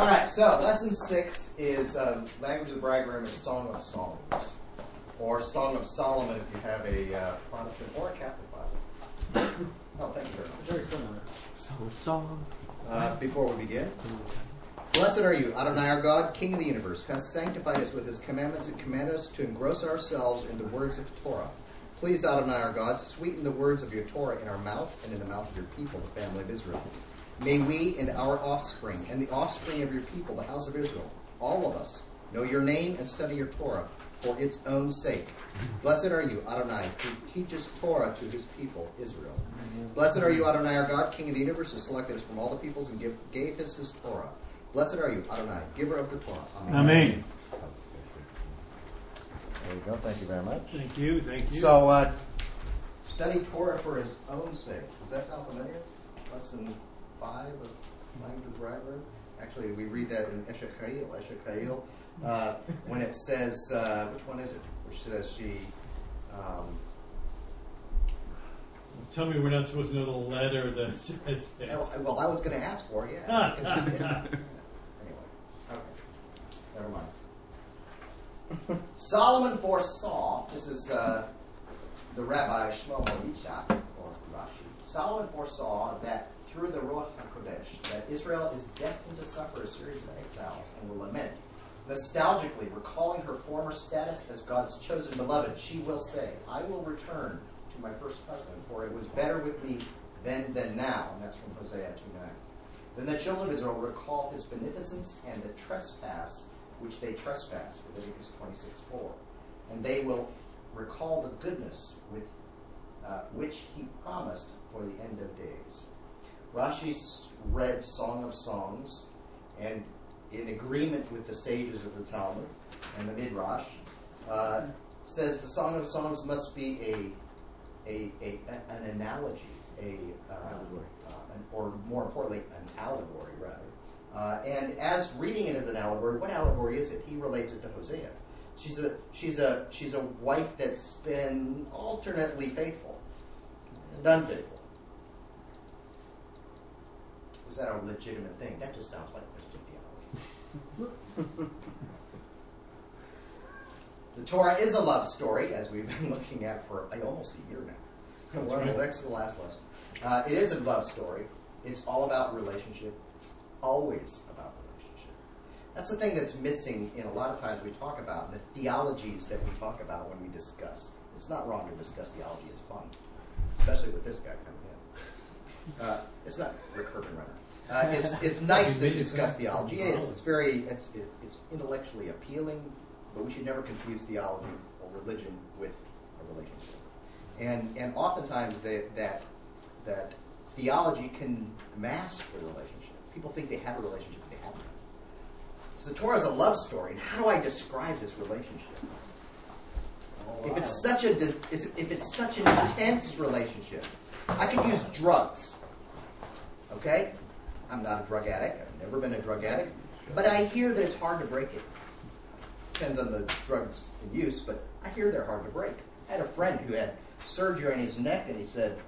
All right, so lesson six is um, language of the bridegroom is Song of Songs, or Song of Solomon if you have a uh, Protestant or a Catholic Bible. oh, thank you very much. Very similar. Song, song. Uh, before we begin, blessed are you, Adonai our God, King of the universe, who has sanctified us with his commandments and commanded us to engross ourselves in the words of Torah. Please, Adonai our God, sweeten the words of your Torah in our mouth and in the mouth of your people, the family of Israel. May we and our offspring and the offspring of your people, the house of Israel, all of us, know your name and study your Torah for its own sake. Blessed are you, Adonai, who teaches Torah to his people, Israel. Blessed are you, Adonai, our God, King of the universe, who selected us from all the peoples and give, gave us his Torah. Blessed are you, Adonai, giver of the Torah. Amen. There you go. Thank you very much. Thank you, thank you. So, uh, study Torah for his own sake. Does that sound familiar? Lesson five of language of bribery. Actually, we read that in Eshekiel. Eshekiel, uh, when it says, uh, which one is it? Which says she. Um, Tell me we're not supposed to know the letter that says it. oh, well, I was going to ask for it, yeah. because she did. anyway, okay. Never mind. Solomon foresaw, this is uh, the Rabbi Shlomo Yitzhak, or Rashi. Solomon foresaw that through the Ruach HaKodesh, that Israel is destined to suffer a series of exiles and will lament. Nostalgically, recalling her former status as God's chosen beloved, she will say, I will return to my first husband, for it was better with me then than now. And that's from Hosea 2 9. Then the children of Israel recall his beneficence and the trespass which they trespassed, Leviticus 26 4. And they will recall the goodness with uh, which he promised for the end of days. Rashi read Song of Songs, and in agreement with the sages of the Talmud and the Midrash, uh, says the Song of Songs must be a, a, a an analogy, a uh, uh, an, or more importantly, an allegory rather. Uh, and as reading it as an allegory, what allegory is it? He relates it to Hosea. She's a she's a she's a wife that's been alternately faithful and unfaithful. Is that a legitimate thing? That just sounds like Christian theology. the Torah is a love story, as we've been looking at for like, almost a year now. One of the the last lesson. Uh, it is a love story. It's all about relationship, always about relationship. That's the thing that's missing in a lot of times we talk about, the theologies that we talk about when we discuss. It's not wrong to discuss theology, it's fun, especially with this guy coming in. Uh, it's not Rick Herpenrenner. Uh, it's, it's nice to discuss theology. It is. It's very it's, it, it's intellectually appealing, but we should never confuse theology or religion with a relationship. And and oftentimes that that that theology can mask the relationship. People think they have a relationship, but they haven't. So the Torah is a love story. And how do I describe this relationship? If it's such a if it's such an intense relationship, I could use drugs. Okay, I'm not a drug addict. I've never been a drug addict, but I hear that it's hard to break it. Depends on the drugs in use, but I hear they're hard to break. I had a friend who had surgery on his neck, and he said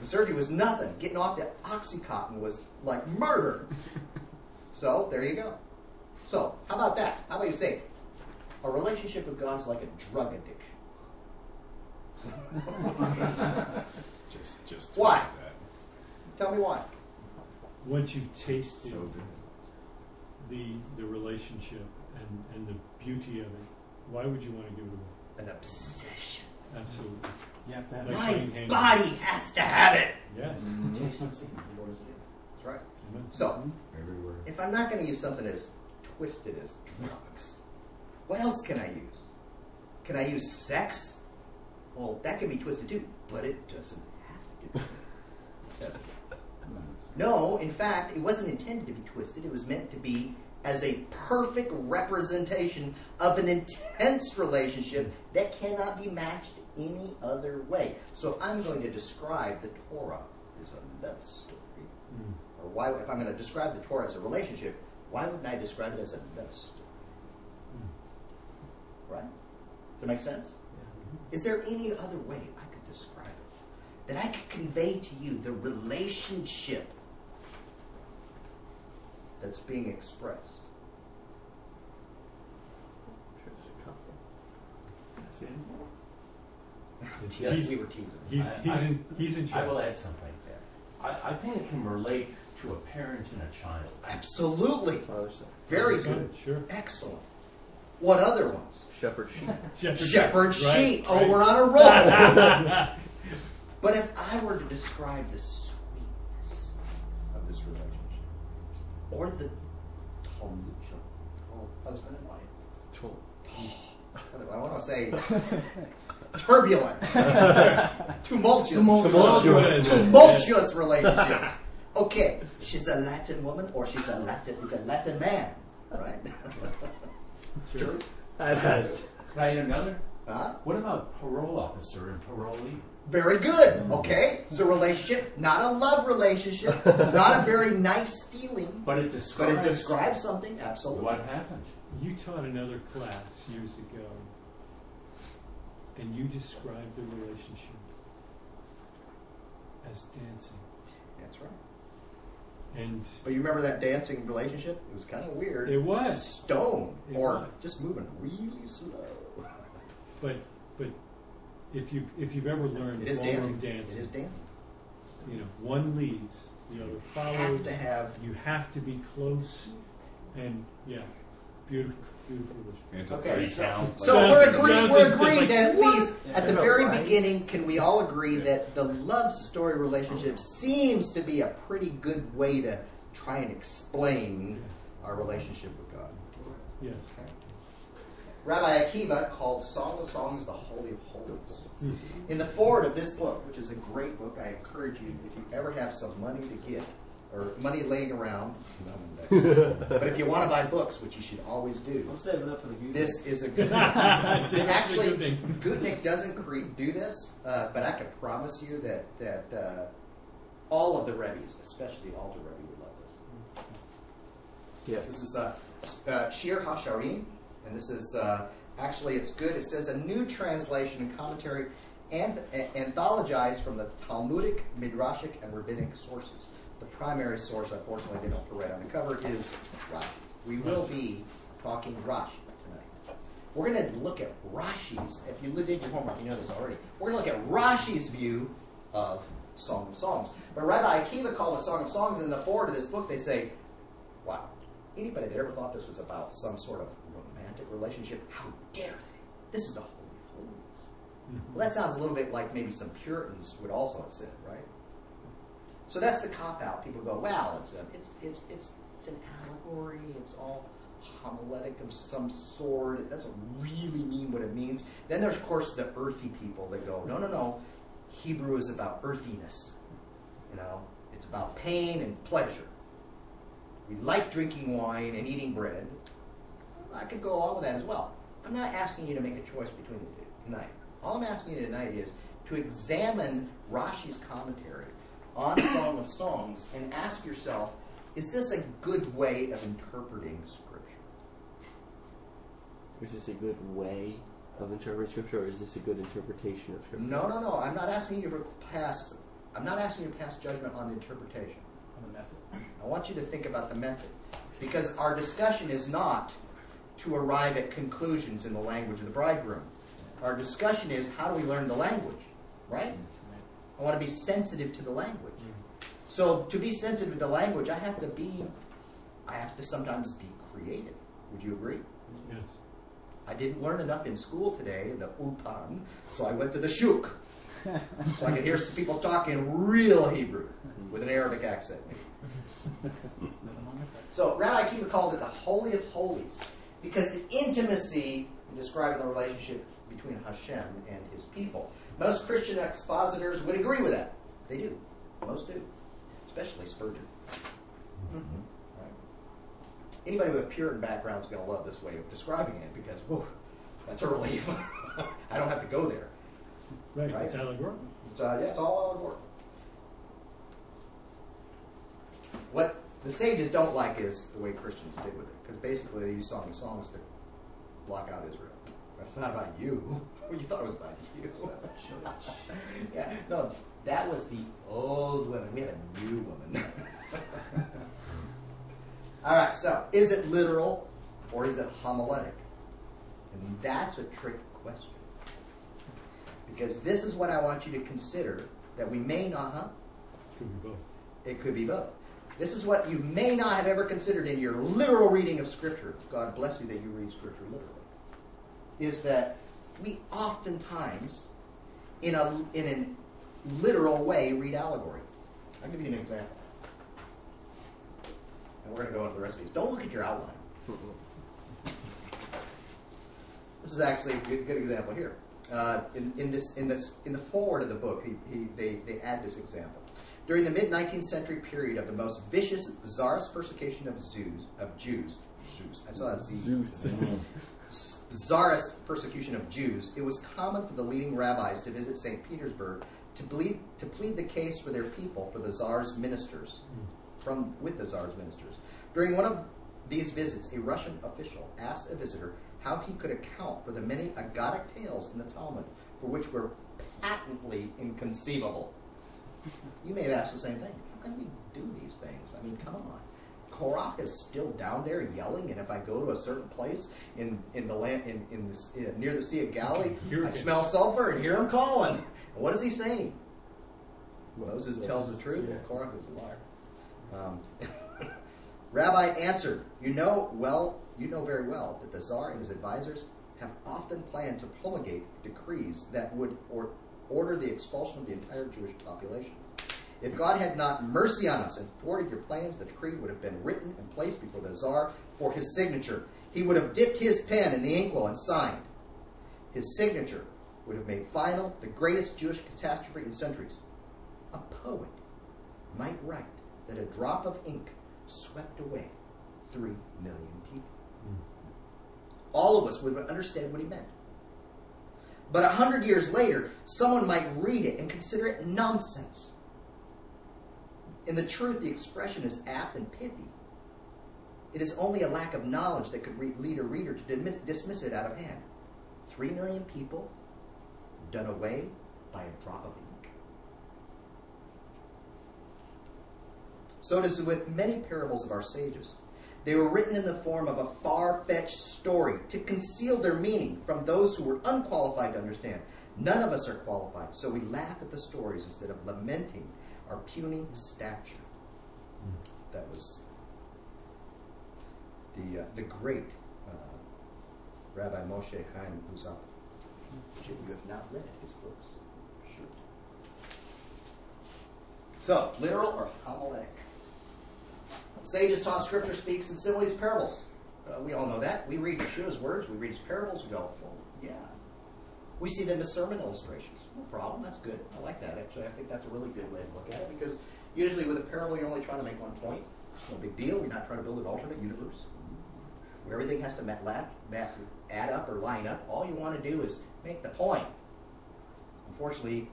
the surgery was nothing. Getting off the oxycontin was like murder. so there you go. So how about that? How about you say a relationship with God is like a drug addiction? Just, just Why? that. Tell me why. Once you've tasted So good. the the relationship and, and the beauty of it, why would you want to give it away? An obsession. Absolutely. You have to have Like My putting hands- body has to have it. Yes. Mm-hmm. Mm-hmm. taste and see. Lord's name. That's right. Amen. So, mm-hmm. Everywhere. if I'm not going to use something as twisted as drugs, what else can I use? Can I use sex? Well, that can be twisted too, but it doesn't No, in fact, it wasn't intended to be twisted. It was meant to be as a perfect representation of an intense relationship that cannot be matched any other way. So if I'm going to describe the Torah as a love story, Mm. or why, if I'm going to describe the Torah as a relationship, why wouldn't I describe it as a love story? Right? Does that make sense? Is there any other way I could describe it? That I could convey to you the relationship that's being expressed. That's it. It's- Yes. He's, we were teasing. he's, I- he's I- in, he's in I will add something. I, I think it can relate to a parent and a child. Absolutely. Father, son. Very good. Sure. Excellent. What other ones? Shepherd sheep. Shepherd, Shepherd right, sheep. Oh, right. we're on a roll. but if I were to describe the sweetness of this relationship, or the Talmudic, or husband and wife, Tool. I want to say turbulent, tumultuous, Tumultuous. tumultuous relationship. Okay, she's a Latin woman, or she's a Latin, it's a Latin man, right? True. That has. Can I add another? Huh? What about parole officer and parolee? Very good. Okay, it's a relationship, not a love relationship, not a very nice feeling, But it describes. but describes, it describes something. Absolutely. what happened. You taught another class years ago, and you described the relationship as dancing. That's right. And But you remember that dancing relationship? It was kind of weird. it was, stone It or was. just moving really slow. but but if you've if you've ever learned It is ballroom dancing. dancing, It is dancing. you know, one leads, the other You follows. have to have. You have to be close, and yeah, beautiful, beautiful. It's a Okay, three so, count. so Jonathan- we're agreed. We're Jonathan's just agreed like, that at least at the Yeah, very right. beginning, can we all agree that the love story relationship seems to be a pretty good way to try and explain our relationship with God? Yes. Okay. Rabbi Akiva called Song of Songs the Holy of Holies. Mhm. In the forward of this book, which is a great book, I encourage you, if you ever have some money to give, or money laying around, but if you want to buy books, which you should always do, I'm saving up for the goose. this is a good. It's Actually, good. Gutnick doesn't cre- do this, uh, but I can promise you that that uh, all of the Rebbe's, especially the Alter Rebbe, would love this. Yes. This is uh, uh, Shir Hasharim, and this is uh, actually it's good. It says a new translation and commentary and a- anthologized from the Talmudic, Midrashic, and rabbinic sources. The primary source, unfortunately, they don't put right on the cover, is Rashi. We will be talking Rashi tonight. We're going to look at Rashi's. If you did your homework, you know this already. We're going to look at Rashi's view of Song of Songs. But Rabbi Akiva called it Song of Songs, and in the forward of this book, they say, Wow. Anybody that ever thought this was about some sort of romantic relationship, how dare they? This is the Holy of Holies. Mhm. Well, that sounds a little bit like maybe some Puritans would also have said, right? So that's the cop out. People go, well, it's, a, it's, it's, it's, it's an allegory, it's all homiletic of some sort, it doesn't really mean what it means. Then there's, of course, the earthy people that go, no, no, no, Hebrew is about earthiness. You know, it's about pain and pleasure. We like drinking wine and eating bread. I could go along with that as well. I'm not asking you to make a choice between the two tonight. All I'm asking you tonight is to examine Rashi's commentary on Song of Songs and ask yourself, is this a good way of interpreting Scripture? Is this a good way of interpreting scripture, or is this a good interpretation of scripture? No, no, no. I'm not asking you to pass. I'm not asking you to pass judgment on the interpretation. On the method. I want you to think about the method. Because our discussion is not to arrive at conclusions in the language of the bridegroom. Our discussion is how do we learn the language, right? I want to be sensitive to the language. So to be sensitive to the language, I have to be, I have to sometimes be creative. Would you agree? Yes. I didn't learn enough in school today, the ulpan, so I went to the shuk. so I could hear some people talking real Hebrew with an Arabic accent. So Rabbi Akiva called it the Holy of Holies because the intimacy in describing the relationship between Hashem and his people. Most Christian expositors would agree with that. They do. Most do. Especially Spurgeon. Mm-hmm. Right? Anybody with a Puritan background is going to love this way of describing it because, whoa, that's a relief. I don't have to go there. Right. Right. It's allegorical. So uh, yeah, it's all allegorical. What the sages don't like is the way Christians did with it, because basically they use song of songs to block out Israel. That's not about you. What you thought it was about you. yeah, no, that was the old women. We have a new woman. All right, so is it literal or is it homiletic? And that's a trick question. Because this is what I want you to consider that we may not, huh? It could be both. It could be both. This is what you may not have ever considered in your literal reading of Scripture. God bless you that you read Scripture literally. Is that we oftentimes, in a in a literal way, read allegory. I'll give you an example, and we're going to go into the rest of these. Don't look at your outline. This is actually a good, good example here. Uh, in, in this in this in the forward of the book, he, he, they, they add this example. During the mid 19th century period of the most vicious czarist persecution of Jews, of Jews, Jews, I saw that Z. Zeus. Czarist persecution of Jews, it was common for the leading rabbis to visit St. Petersburg to plead, to plead the case for their people for the czar's ministers, from with the czar's ministers. During one of these visits, a Russian official asked a visitor how he could account for the many Aggadic tales in the Talmud, for which were patently inconceivable. You may have asked the same thing. How can we do these things? I mean, come on. Korach is still down there yelling, and if I go to a certain place in, in the land in, in the, uh, near the Sea of Galilee, I smell sulfur and hear him calling. And what is he saying? Moses tells the truth, Yeah. Korach is a liar. Um, Rabbi answered, "You know well, you know very well that the Tsar and his advisors have often planned to promulgate decrees that would or, order the expulsion of the entire Jewish population. If God had not mercy on us and thwarted your plans, the decree would have been written and placed before the Tsar for his signature. He would have dipped his pen in the inkwell and signed. His signature would have made final the greatest Jewish catastrophe in centuries. A poet might write that a drop of ink swept away three million people. Hmm. All of us would understand what he meant. But a hundred years later, someone might read it and consider it nonsense. In the truth, the expression is apt and pithy. It is only a lack of knowledge that could lead a reader to dismiss it out of hand. Three million people done away by a drop of ink. So it is with many parables of our sages. They were written in the form of a far fetched story to conceal their meaning from those who were unqualified to understand. None of us are qualified, so we laugh at the stories instead of lamenting our puny stature. That was the, uh, the great uh, Rabbi Moshe Chaim if you have not read his books, should. So, literal or homiletic? Sages taught scripture speaks in similes, parables. Uh, we all know that. We read Yeshua's words, we read his parables, we go, well, yeah. We see them as sermon illustrations. No problem, that's good. I like that, actually. I think that's a really good way to look at it because usually with a parable, you're only trying to make one point. No big deal. You're not trying to build an alternate universe where everything has to mat, mat, add up or line up. All you want to do is make the point. Unfortunately,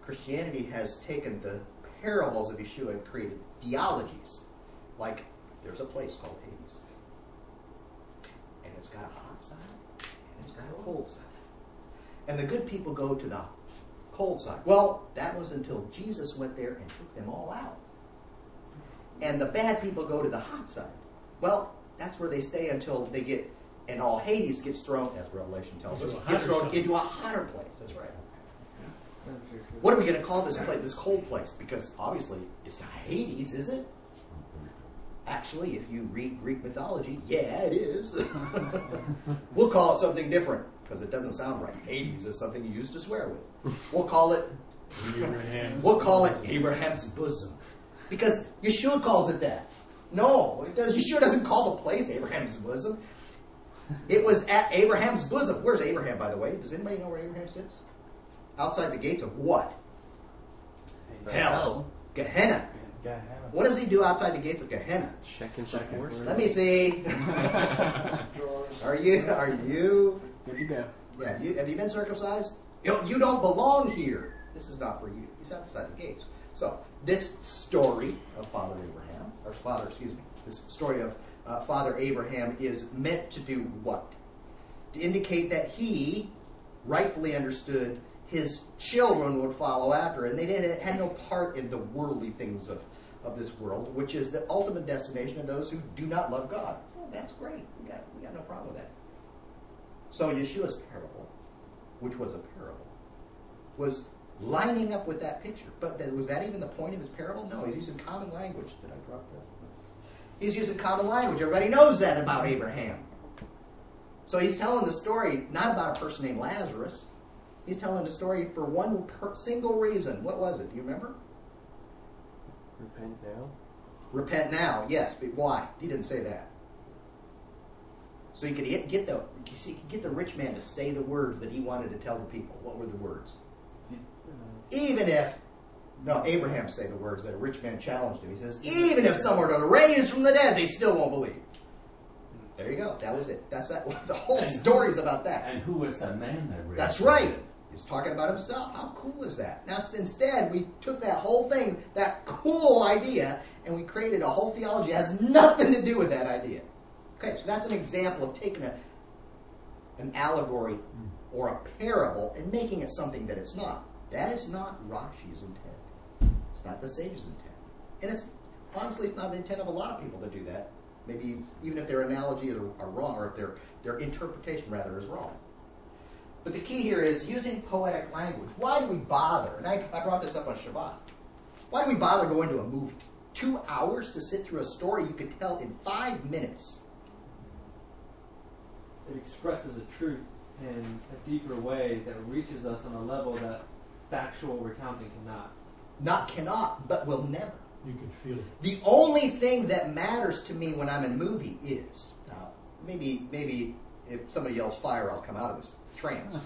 Christianity has taken the parables of Yeshua and created theologies. Like, there's a place called Hades. And it's got a hot side, and it's got a cold side. And the good people go to the cold side. Well, that was until Jesus went there and took them all out. And the bad people go to the hot side. Well, that's where they stay until they get, and all Hades gets thrown, as Revelation tells us, gets thrown side. into a hotter place. That's right. What are we going to call this place, this cold place? Because obviously it's not Hades, is it? Actually, if you read Greek mythology, yeah, it is. we'll call it something different because it doesn't sound right. Hades is something you used to swear with. We'll call it Abraham's we'll call it Abraham's bosom because Yeshua calls it that. No, it does, Yeshua doesn't call the place Abraham's bosom. It was at Abraham's bosom. Where's Abraham, by the way? Does anybody know where Abraham sits? Outside the gates of what? Hell. Gehenna. What does he do outside the gates of Gehenna? Checking for force. Let me see. are you? Are you? Good you go. Yeah. You, have you been circumcised? You, you don't belong here. This is not for you. He's outside the gates. So this story of Father Abraham, or Father, excuse me, this story of uh, Father Abraham is meant to do what? To indicate that he rightfully understood his children would follow after, and they didn't had no part in the worldly things of of this world, which is the ultimate destination of those who do not love God. Well, that's great. We got, we got no problem with that. So Yeshua's parable, which was a parable, was lining up with that picture. But th- was that even the point of his parable? No, he's using common language. Did I drop that? He's using common language. Everybody knows that about Abraham. So he's telling the story not about a person named Lazarus. He's telling the story for one per- single reason. What was it? Do you remember? Repent now. Repent now. Yes, but why? He didn't say that. So you could get, get the you see, you could get the rich man to say the words that he wanted to tell the people. What were the words? Even if no, Abraham say the words that a rich man challenged him. He says, even if someone were to raise from the dead, they still won't believe. There you go. That was it. That's that. The whole And- story's about that. And who was that man that raised? That's him? right. He's talking about himself. How cool is that? Now, instead, we took that whole thing, that cool idea, and we created a whole theology that has nothing to do with that idea. Okay, so that's an example of taking a, an allegory hmm. or a parable and making it something that it's not. That is not Rashi's intent. It's not the sage's intent. And it's honestly, it's not the intent of a lot of people to do that. Maybe even if their analogies are, are wrong, or if their, their interpretation, rather, is wrong. But the key here is using poetic language. Why do we bother? And I, I brought this up on Shabbat. Why do we bother going to a movie? Two hours to sit through a story you could tell in five minutes. it expresses a truth in a deeper way that reaches us on a level that factual recounting cannot. Not cannot, but will never. You can feel it. The only thing that matters to me when I'm in a movie is now maybe maybe if somebody yells fire, I'll come out of this trance.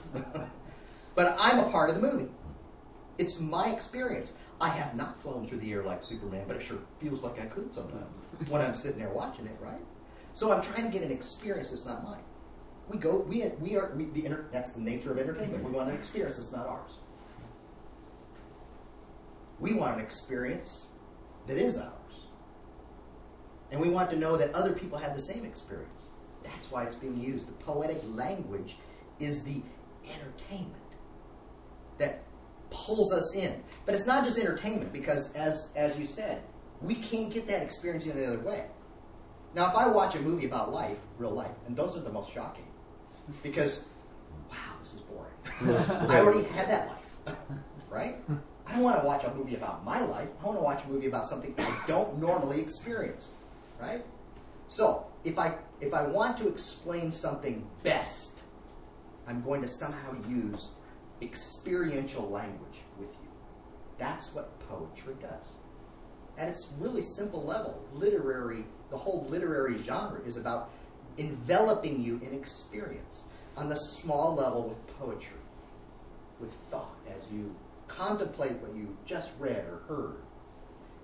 but I'm a part of the movie. It's my experience. I have not flown through the air like Superman, but it sure feels like I could sometimes when I'm sitting there watching it, right? So I'm trying to get an experience that's not mine. We go, we we are we, the inter, that's the nature of entertainment. We want an experience that's not ours. We want an experience that is ours. And we want to know that other people have the same experience. That's why it's being used. The poetic language is the entertainment that pulls us in. But it's not just entertainment because, as, as you said, we can't get that experience in any other way. Now, if I watch a movie about life, real life, and those are the most shocking because, wow, this is boring. I already had that life, right? I don't want to watch a movie about my life. I want to watch a movie about something I don't normally experience, right? So, if I if I want to explain something best, I'm going to somehow use experiential language with you. That's what poetry does. At its really simple level, literary, the whole literary genre is about enveloping you in experience on the small level with poetry, with thought as you contemplate what you've just read or heard.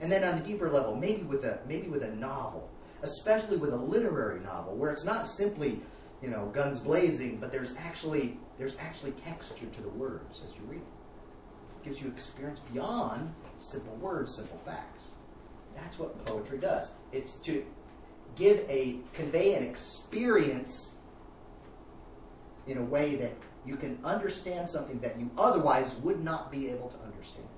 And then on a deeper level, maybe with a maybe with a novel, especially with a literary novel, where it's not simply, you know, guns blazing, but there's actually there's actually texture to the words as you read. It gives you experience beyond simple words, simple facts. That's what poetry does. It's to give a convey an experience in a way that you can understand something that you otherwise would not be able to understand.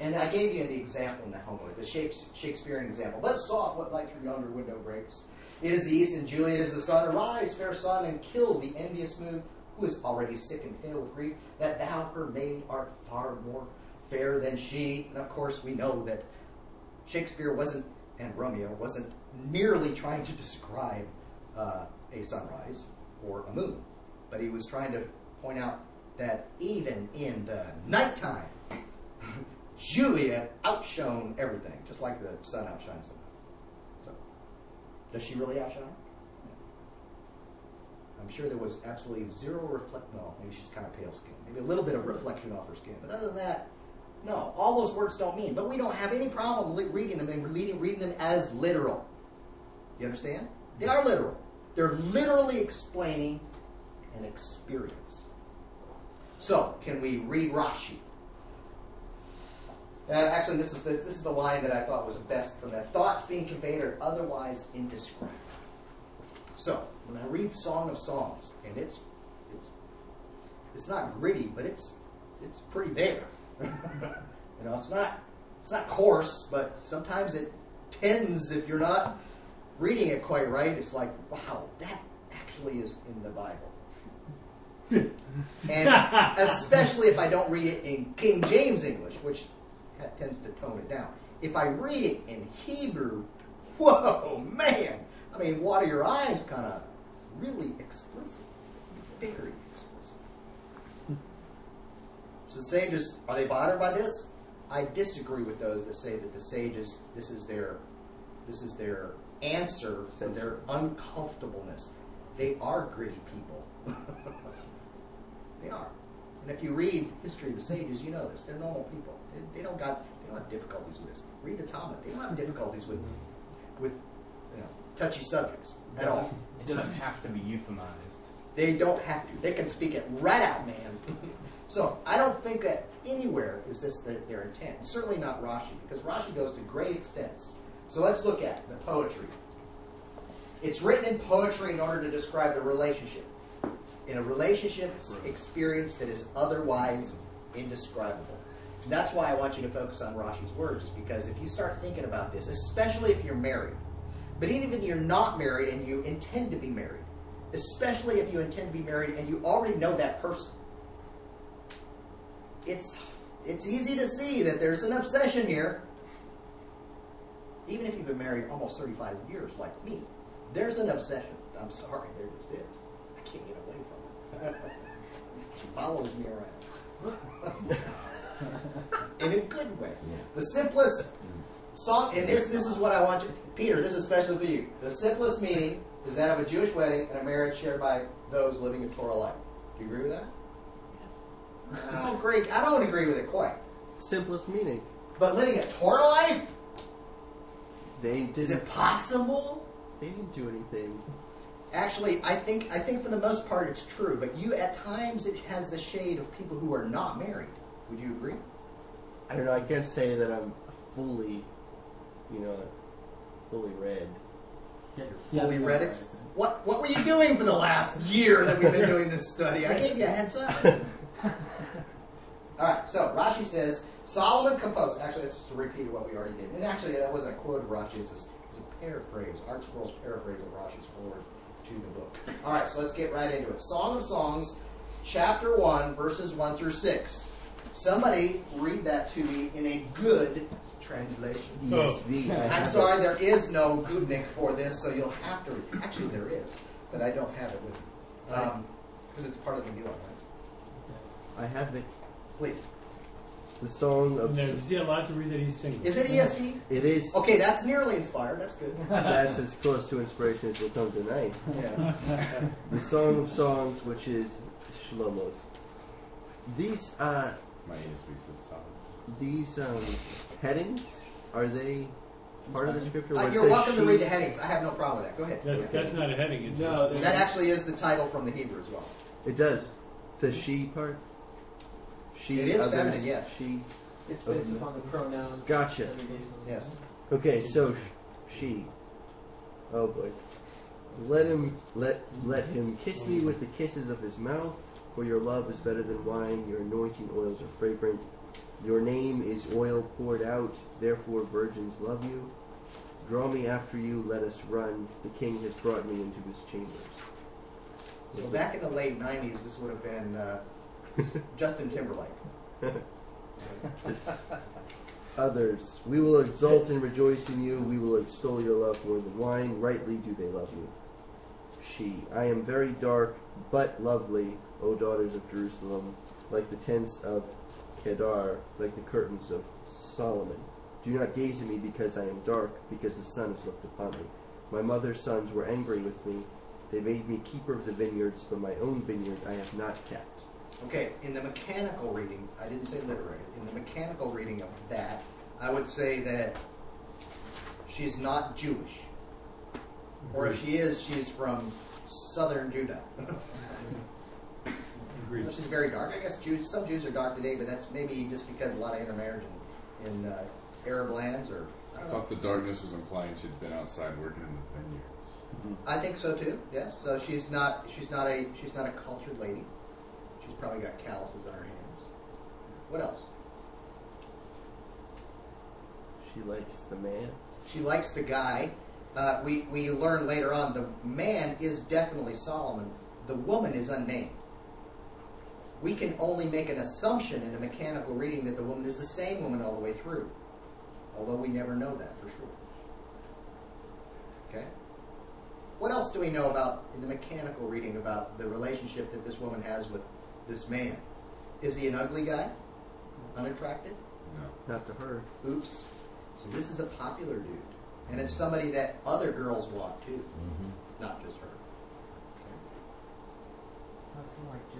And I gave you the example in the homework, the Shakespearean example. Let's soft what light through yonder window breaks. It is the east, and Juliet is the sun. Arise, fair sun, and kill the envious moon, who is already sick and pale with grief, that thou, her maid, art far more fair than she. And of course, we know that Shakespeare wasn't, and Romeo wasn't merely trying to describe uh, a sunrise or a moon, but he was trying to point out that even in the nighttime, Juliet outshone everything, just like the sun outshines the does she really outshine? No. I'm sure there was absolutely zero reflect. No, maybe she's kind of pale skinned. Maybe a little bit of reflection off her skin, but other than that, no. All those words don't mean. But we don't have any problem li- reading them and reading, reading them as literal. You understand? They are literal. They're literally explaining an experience. So, can we read Rashi? Uh, actually, this is this, this is the line that I thought was the best from that. Thoughts being conveyed are otherwise indescribable. So, when I read Song of Songs, and it's it's it's not gritty, but it's it's pretty there. you know, it's not it's not coarse, but sometimes it tends, if you're not reading it quite right, it's like, wow, that actually is in the Bible. and especially if I don't read it in King James English, which ha- tends to tone it down. If I read it in Hebrew, whoa, man! I mean, water your eyes kind of really explicit. Very explicit. So the sages, are they bothered by this? I disagree with those that say that the sages, this is their, this is their answer for their uncomfortableness. They are gritty people. they are. And if you read history of the sages, you know this. They're normal people. They, don't got, they don't have difficulties with this. Read the Talmud. They don't have difficulties with, with, you know, touchy subjects at all. It doesn't have to be euphemized. They don't have to. They can speak it right out, man. so I don't think that anywhere is this their, their intent. Certainly not Rashi, because Rashi goes to great extents. So let's look at the poetry. It's written in poetry in order to describe the relationship. In a relationship experience that is otherwise indescribable. That's why I want you to focus on Rashi's words, is because if you start thinking about this, especially if you're married, but even if you're not married and you intend to be married, especially if you intend to be married and you already know that person, it's it's easy to see that there's an obsession here. Even if you've been married almost 35 years, like me, there's an obsession. I'm sorry, there just is. I can't get away from it. she follows me around. In a good way. The simplest song, and this, this is what I want you, Peter, this is special for you. The simplest meaning is that of a Jewish wedding and a marriage shared by those living a Torah life. Do you agree with that? Yes. I don't agree. I don't agree with it quite. Simplest meaning. But living a Torah life They is didn't. it possible? They didn't do anything. Actually, I think I think for the most part it's true. But you, at times, it has the shade of people who are not married. Would you agree? I don't know. I can't say that I'm fully, you know, fully read. Fully read it. What What were you doing for the last year that we've been doing this study? I gave you a heads up. All right. So Rashi says Solomon composed. Actually, that's just a repeat of what we already did. And actually, that wasn't a quote of Rashi. It's a, it's a paraphrase. ArtScroll's paraphrase of Rashi's forward to the book. All right. So let's get right into it. Song of Songs, chapter one, verses one through six. Somebody read that to me in a good translation. Oh. ESV. I I'm sorry, there is no Gutnick for this, so you'll have to. Actually, there is, but I don't have it with me because it's part of the new one. Right? I have it. Please, The song of. Now, is he allowed to read that he's singing? is it ESV? It is. Okay, that's nearly inspired. That's good. That's as close to inspiration as we'll come tonight. Yeah. The Song of Songs, which is Shlomo's. These uh, My ESV says solid. these um, headings are they part of the scripture? where Uh, it you're says welcome to she- read the headings. I have no problem with that. Go ahead. That's, Yeah. that's not a heading. It's No, That actually is the title from the Hebrew as well. It does. The she part. She. It is others, feminine, yes. She. It's based upon the pronouns. Gotcha. that we gave. Yes. Okay, so sh- she. Oh boy. Let him let let him kiss me with the kisses of his mouth, for your love is better than wine, your anointing oils are fragrant. Your name is oil poured out, therefore virgins love you. Draw me after you, let us run. The king has brought me into his chambers. So back in the late '90s, this would have been uh, Justin Timberlake. Others, we will exult and rejoice in you. We will extol your love more than wine. Rightly do they love you. She, I am very dark, but lovely, O daughters of Jerusalem, like the tents of Kedar, like the curtains of Solomon. Do not gaze at me because I am dark, because the sun has looked upon me. My mother's sons were angry with me. They made me keeper of the vineyards, but my own vineyard I have not kept. Okay, in the mechanical reading, I didn't say literary. In the mechanical reading of that, I would say that she's not Jewish, or if she is, she's from southern Judah. Agreed. She's very dark. I guess Jews, some Jews are dark today, but that's maybe just because a lot of intermarriage in, in uh, Arab lands, or I I thought the darkness was implying she'd been outside working in the vineyards. I think so too. Yes. So she's not she's not a she's not a cultured lady. She's probably got calluses on her hands. What else? She likes the man. She likes the guy. Uh, we, we learn later on the man is definitely Solomon. The woman is unnamed. We can only make an assumption in a mechanical reading that the woman is the same woman all the way through, although we never know that for sure. Okay? What else do we know about, in the mechanical reading, about the relationship that this woman has with this man? Is he an ugly guy? Unattractive? No. Not to her. Oops. So this is a popular dude. And it's somebody that other girls want too, mm-hmm. not just her. Sounds kind of like Joseph.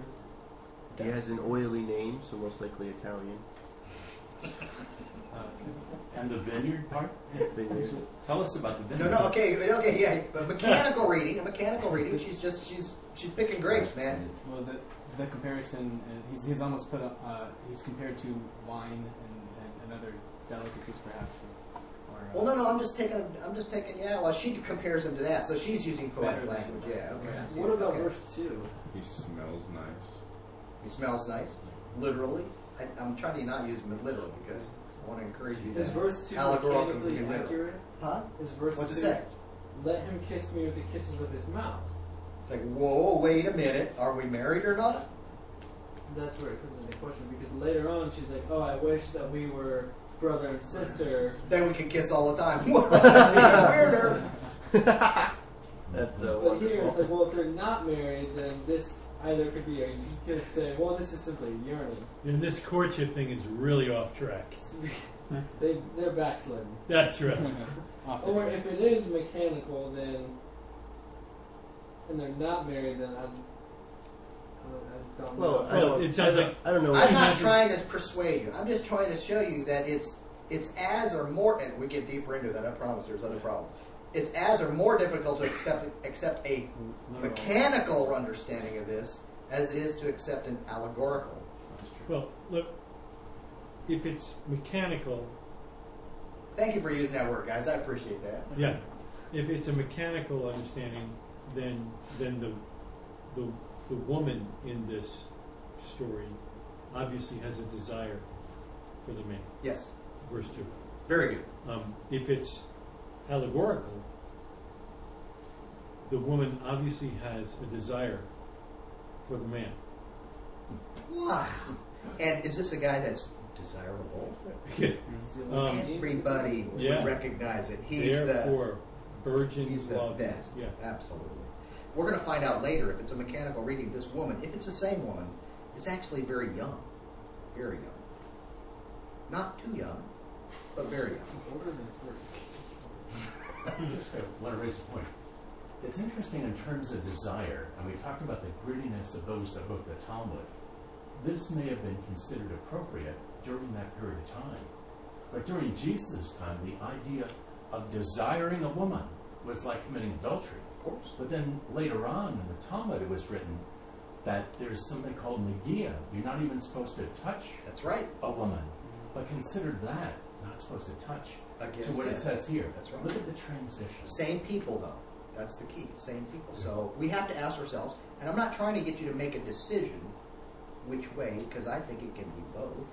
He has an oily name, so most likely Italian. Uh, and the vineyard part? Vineyard. Tell us about the vineyard. no, no, okay, okay, yeah. But mechanical reading, a mechanical reading, she's just she's she's picking grapes, man. Well, the the comparison uh, he's, he's almost put up, uh, he's compared to wine and, and, and other delicacies, perhaps. Or, or, uh, Well, no, no, I'm just taking, I'm just taking. Yeah, well, she compares him to that, so she's using poetic language. Yeah, okay. What it, about okay. verse 2? He smells nice. He smells nice, literally. I, I'm trying to not use him literally because I want to encourage you to. Is verse 2 allegorical mechanically accurate? Huh? Is verse What's 2 it say? Let him kiss me with the kisses of his mouth. It's like, whoa, wait a minute. Are we married or not? That's where it comes into question because later on she's like, "Oh, I wish that we were brother and sister." Then we can kiss all the time. That's even weirder. That's so But here it's like, well, if they're not married, then this either could be a. You could say, well, this is simply yearning. And this courtship thing is really off track. They they're backsliding. That's right. Or if it is mechanical, then and they're not married, then I'm. I don't, know. Well, I don't, it sounds I don't, like I don't know. I'm not imagine- trying to persuade you. I'm just trying to show you that it's it's as or more. And we get deeper into that. I promise. There's other problems. It's as or more difficult to accept accept a Literal. mechanical understanding of this as it is to accept an allegorical. Well, look, if it's mechanical, Thank you for using that word, guys. I appreciate that. yeah, if it's a mechanical understanding, then then the the the woman in this story obviously has a desire for the man. Yes, Verse two. very good. Um, if it's allegorical, the woman obviously has a desire for the man. Wow. And is this a guy that's desirable? Um, Everybody Yeah. would recognize it. He's the Therefore, virgin he's the love. best. Yeah. absolutely. We're going to find out later if it's a mechanical reading. This woman, if it's the same woman, is actually very young, very young. Not too young, but very young. Older than 40. Just uh, want to raise a point. It's interesting in terms of desire, and we talked about the grittiness of those that wrote the Talmud. This may have been considered appropriate during that period of time. But during Jesus' time, the idea of desiring a woman was like committing adultery. Of course. But then later on in the Talmud, it was written that there's something called Negiah. You're not even supposed to touch That's right. a woman. But consider that, not supposed to touch, to what it that. says here. That's right. Look at the transition. Same people, though. That's the key. Same people. So we have to ask ourselves, and I'm not trying to get you to make a decision which way, because I think it can be both.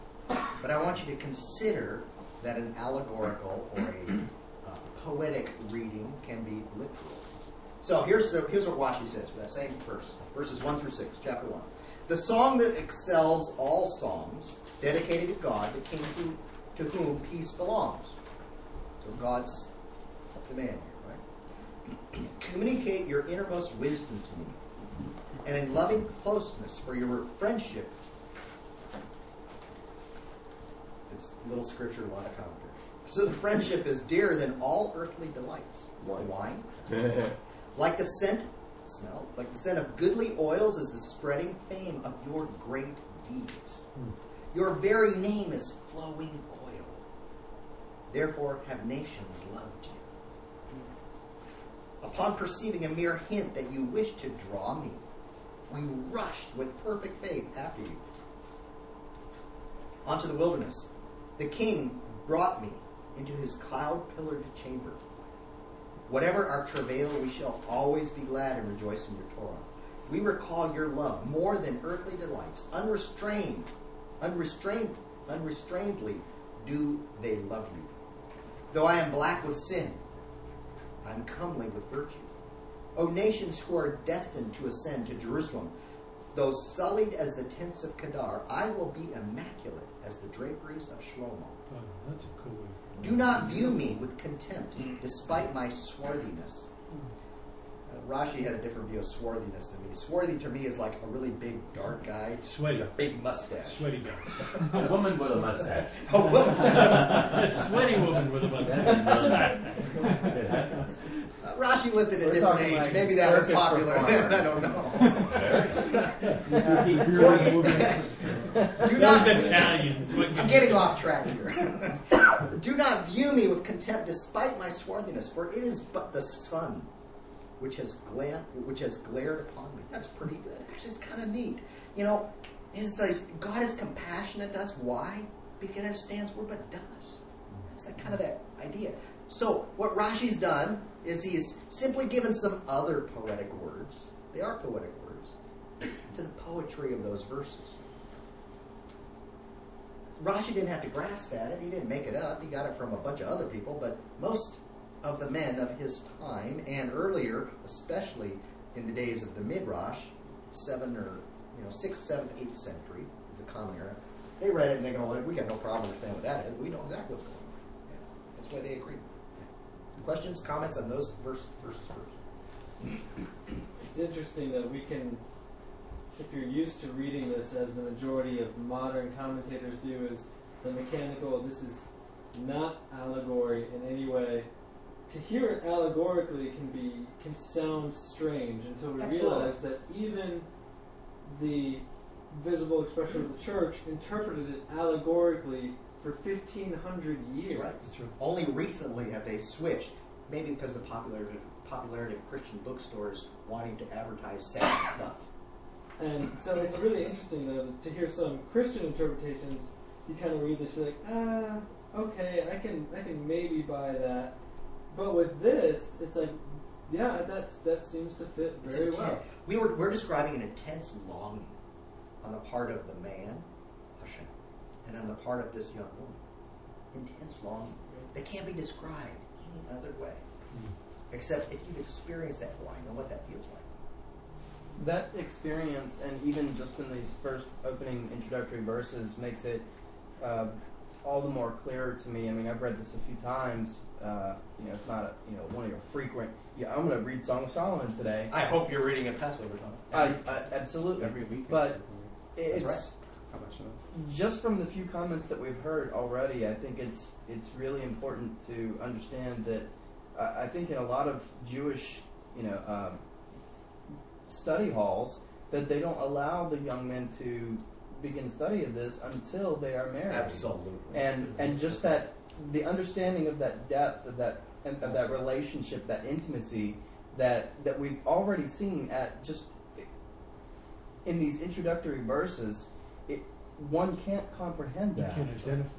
But I want you to consider that an allegorical or a uh, poetic reading can be literal. So here's the here's what Rashi says for that same verse, verses one through six, chapter one. The song that excels all songs, dedicated to God, the King who, to whom peace belongs. So God's the man here, right? Communicate your innermost wisdom to me, and in loving closeness for your friendship. It's a little scripture, a lot of commentary. So the friendship is dearer than all earthly delights. Wine. Wine. Like the scent, smell, like the scent of goodly oils is the spreading fame of your great deeds. Hmm. Your very name is flowing oil. Therefore have nations loved you. Upon perceiving a mere hint that you wish to draw me, we rushed with perfect faith after you. Onto the wilderness. The king brought me into his cloud pillared chamber. Whatever our travail, we shall always be glad and rejoice in your Torah. We recall your love more than earthly delights. Unrestrained, unrestrained, unrestrainedly do they love you. Though I am black with sin, I am comely with virtue. O nations who are destined to ascend to Jerusalem, though sullied as the tents of Kedar, I will be immaculate as the draperies of Shlomo. Oh, that's a cool way. Do not view me with contempt, despite my swarthiness. Rashi had a different view of swarthiness than me. Swarthy to me is like a really big, dark guy, Sweaty. with a big mustache. Sweaty guy. A woman with a mustache. A woman. a sweaty woman with a mustache. It happens. Uh, Rashi lived in a We're different age. like Maybe that was popular. performer. I don't know. Those Do not. Italians. what I'm getting off track here. Do not view me with contempt despite my swarthiness, for it is but the sun which has gla- which has glared upon me. That's pretty good. Actually, it's kind of neat. You know, says God is compassionate to us. Why? Because he understands we're but dust. That's the kind of that idea. So what Rashi's done is he's simply given some other poetic words. They are poetic words to the poetry of those verses. Rashi didn't have to grasp at it. He didn't make it up. He got it from a bunch of other people. But most of the men of his time and earlier, especially in the days of the Midrash, seven or you know sixth, seventh, eighth century, the Common Era, they read it and they go, "We got no problem understanding what that is. We know exactly what's going on." Yeah, that's why they agreed. Yeah. Questions, comments on those verse, verses first? It's interesting that we can, if you're used to reading this as the majority of modern commentators do, is the mechanical, this is not allegory in any way. To hear it allegorically can be can sound strange until we Absolutely. realize that even the visible expression of the church interpreted it allegorically for 1500 years. That's right. That's. Only recently have they switched, maybe because of the popularity, popularity of Christian bookstores wanting to advertise sexy stuff. And so it's really interesting though to hear some Christian interpretations. You kind of read this, you're like, ah, okay, I can, I can maybe buy that. But with this, it's like, yeah, that's that seems to fit It's very inten- well. We were we're describing an intense longing on the part of the man, Hashem, and on the part of this young woman. Intense longing that can't be described any other way, except if you've experienced that before. I know what that feels like. That experience, and even just in these first opening introductory verses, makes it uh, all the more clear to me. I mean, I've read this a few times. Uh, you know, it's not a, you know one of your frequent. Yeah, I'm going to read Song of Solomon today. I hope you're reading a Passover time. I, I absolutely Every week. But it's right. How much just from the few comments that we've heard already. I think it's it's really important to understand that. I I think in a lot of Jewish, you know, um, study halls, that they don't allow the young men to begin study of this until they are married. Absolutely. And and just that the understanding of that depth of that of that relationship, that intimacy that that we've already seen at just in these introductory verses, it one can't comprehend You that. can identify.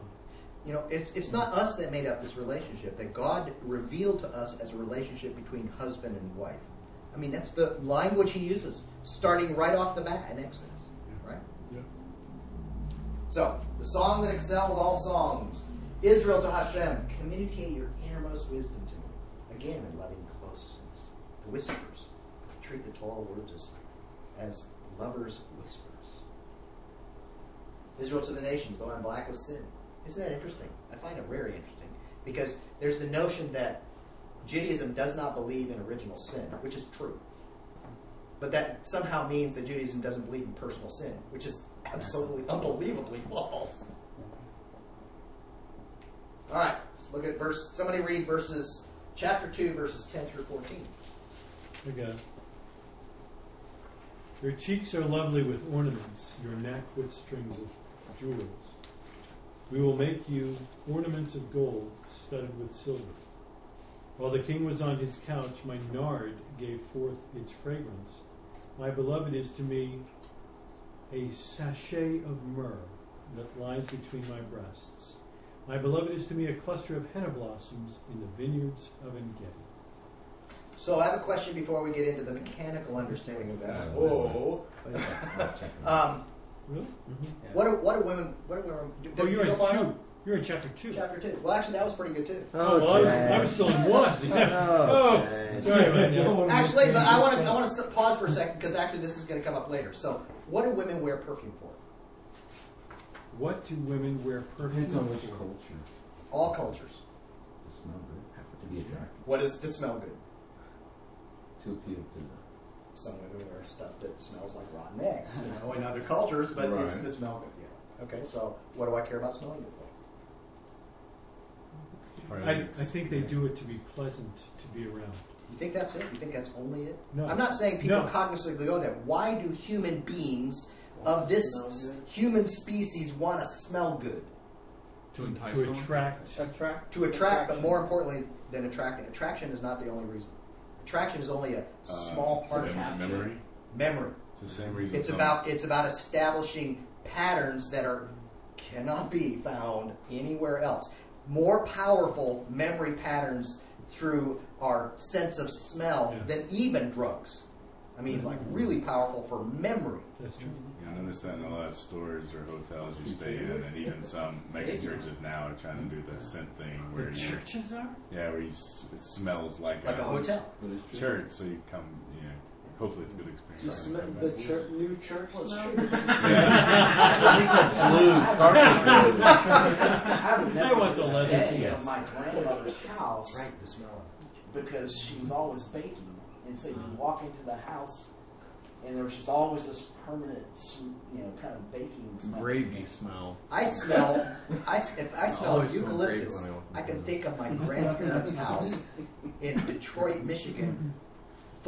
You know, it's it's not us that made up this relationship. That God revealed to us as a relationship between husband and wife. I mean, that's the language He uses, starting right off the bat in Exodus, right? Yeah. So, the song that excels all songs, Israel to Hashem, communicate your innermost wisdom to me. Again, in loving closeness. The whispers. Treat the Torah words as, as lovers' whispers. Israel to the nations, though I'm black with sin. Isn't that interesting? I find it very interesting because there's the notion that Judaism does not believe in original sin, which is true. But that somehow means that Judaism doesn't believe in personal sin, which is absolutely unbelievably false. All right, let's look at verse. Somebody read verses, chapter 2, verses 10 through 14. Again. Your cheeks are lovely with ornaments, your neck with strings of jewels. We will make you ornaments of gold studded with silver. While the king was on his couch, my nard gave forth its fragrance. My beloved is to me a sachet of myrrh that lies between my breasts. My beloved is to me a cluster of henna blossoms in the vineyards of Engedi. So I have a question before we get into the mechanical understanding of that. Whoa. um, Really? what, are, what are women? What are women? Do, Oh, do you're you a? Jew. You're in chapter two. Chapter two. Well, actually, that was pretty good too. Oh, well, I, was, I was still in one. Oh, Ted. Oh, sorry about that. Actually, but I want to I want to pause for a second because actually this is going to come up later. So, what do women wear perfume for? What do women wear perfume Depends on which for? culture. All cultures. To smell good. Have To be attractive. What is to smell good? To appeal to the Some women wear stuff that smells like rotten eggs, you know, in other cultures, but it's Right. to smell good. Yeah. Okay, so what do I care about smelling good for? I, I think they do it to be pleasant to be around. You think that's it? You think that's only it? No. I'm not saying people No. cognitively go there. Why do human beings of this s- human species want to smell good? To entice to someone? attract. Attract. To attract, but more importantly than attracting, attraction is not the only reason. Attraction is only a small Uh, part of it. memory. memory. It's the same reason. It's some- about it's about establishing patterns that are cannot be found anywhere else. More powerful memory patterns through our sense of smell Yeah. than even drugs. I mean, like really powerful for memory. That's true. You know, notice that in a lot of stores or hotels you stay in, and even some mega churches now are trying to do the scent thing where you, Churches are. yeah, where you, s- it smells like, Like a hotel. But it's true. church. So you come, you know, hopefully it's a good experience. You smell the chur- new church Well, it's smell? true. Blue carpet blue. I remember I want the this leather day yes. of my grandmother's house Right, the smell. because she was always baking, and so you walk into the house, and there was just always this permanent, sm- you know, kind of baking smell. Gravy smell. I smell. I s- if I smell always smell eucalyptus, great when I open I can the think of my grandparents' house in Detroit, Michigan,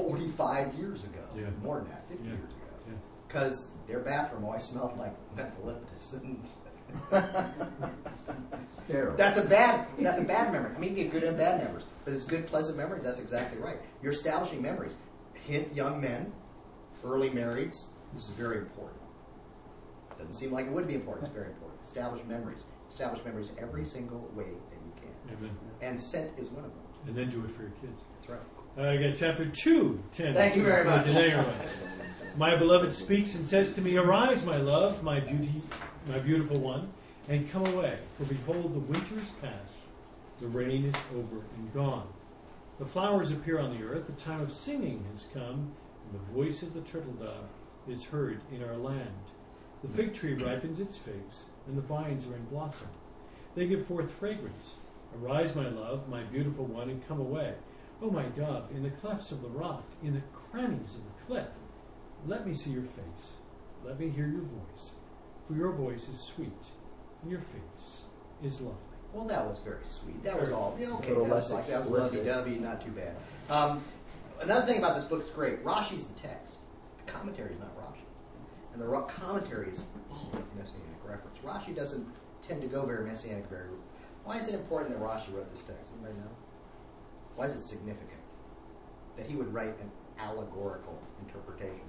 forty-five years ago. Yeah. More than that, fifty Yeah. years ago. Yeah. Because their bathroom always smelled like eucalyptus. And that's a bad. That's a bad memory. I mean, you get good and bad memories, but it's good, pleasant memories. That's exactly right. You're establishing memories. Hint: young men, early marrieds. This is very important. Doesn't seem like it would be important. It's very important. Establish memories. Establish memories every single way that you can. Amen. And scent is one of them. And then do it for your kids. That's right. Uh, I got chapter 2, 10. Thank you very much. My beloved speaks and says to me, Arise, my love, my beauty, my beautiful one, and come away. For behold, the winter is past, the rain is over and gone. The flowers appear on the earth, the time of singing has come, and the voice of the turtle dove is heard in our land. The fig tree ripens its figs, and the vines are in blossom. They give forth fragrance. Arise, my love, my beautiful one, and come away. O my dove, in the clefts of the rock, in the crannies of the cliff, let me see your face. Let me hear your voice. For your voice is sweet, and your face is lovely. Well, that was very sweet. That was all. Yeah, okay, A little that was like that was lovey-dovey, not too bad. Um, another thing about this book is great. Rashi's the text. The commentary is not Rashi, and the Ra- commentary is all of messianic reference. Rashi doesn't tend to go very messianic. Very. Why is it important that Rashi wrote this text? Anybody know? Why is it significant that he would write an allegorical interpretation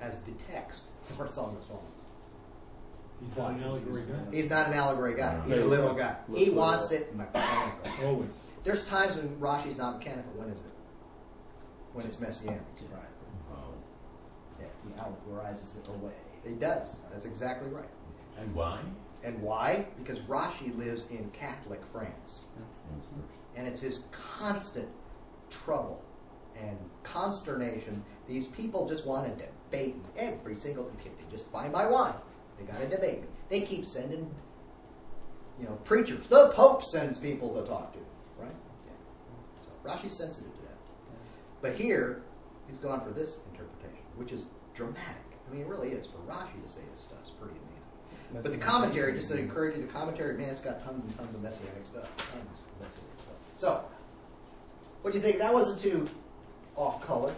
as the text for Song of Songs? He's not an allegory guy. He's not an allegory guy. He's a literal guy. Looks He wants it mechanical. Always. There's times when Rashi's not mechanical. When is it? When it's messianic. Right. Oh. Yeah, He allegorizes it away. he does. That's exactly right. And why? And why? Because Rashi lives in Catholic France, and it's his constant trouble and consternation. These people just want to debate me every single. They just buy my wine, they got to debate me. They keep sending, you know, preachers. The Pope sends people to talk to, right? Yeah. So Rashi's sensitive to that. But here, he's gone for this interpretation, which is dramatic. I mean, it really is. For Rashi to say this stuff is pretty amazing. But the commentary, just to encourage you, the commentary, man, it's got tons and tons of messianic stuff. Tons of messianic stuff. So, what do you think? That wasn't too off color.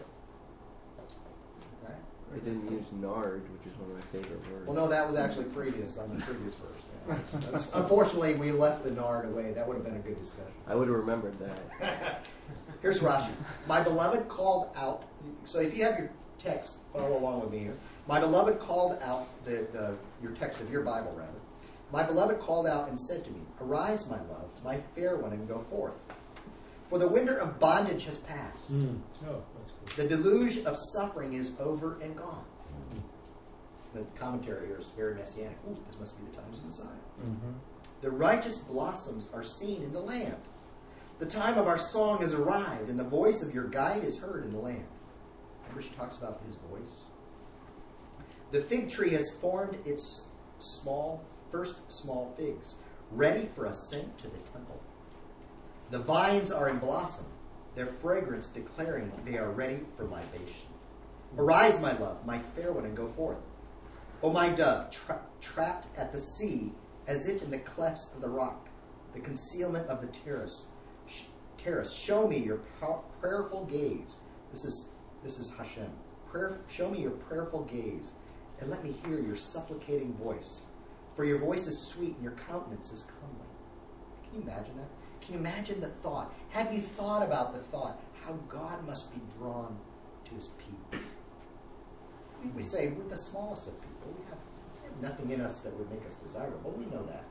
It didn't use nard, which is one of my favorite words. Well, no, that was actually previous on the previous verse. Yeah. Unfortunately, we left the nard away. That would have been a good discussion. I would have remembered that. Here's Rashi. My beloved called out. So if you have your text, follow along with me here. My beloved called out the, the your text of your Bible rather. My beloved called out and said to me, Arise, my love, my fair one, and go forth. For the winter of bondage has passed. Mm. Oh, cool. The deluge of suffering is over and gone. The commentary here is very messianic. Ooh, this must be the times of Messiah. The righteous blossoms are seen in the land. The time of our song has arrived, and the voice of your guide is heard in the land. Remember, she talks about his voice. The fig tree has formed its small, first small figs, ready for ascent to the temple. The vines are in blossom, their fragrance declaring they are ready for libation. Arise, my love, my fair one, and go forth. O my dove, tra- trapped at the sea, as if in the clefts of the rock, the concealment of the terrace. Sh- terrace, show me your pow- prayerful gaze. This is this is Hashem. Prayer, show me your prayerful gaze, and let me hear your supplicating voice. For your voice is sweet, and your countenance is comely. Can you imagine that? Can you imagine the thought? Have you thought about the thought? How God must be drawn to his people. We, we say we're the smallest of people. We have, we have nothing in us that would make us desirable. We know that.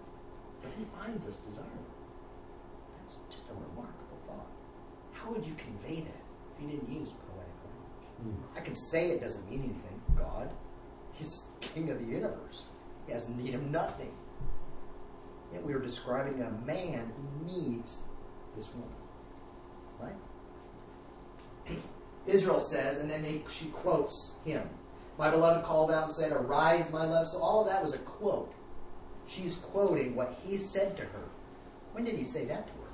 But he finds us desirable. That's just a remarkable thought. How would you convey that if you didn't use poetic language? Hmm. I can say it doesn't mean anything. God, He's King of the universe. He has need of nothing. Yet we are describing a man who needs this woman. Right? Israel says, and then he, she quotes him. My beloved called out and said, Arise, my love. So all of that was a quote. She's quoting what he said to her. When did he say that to her?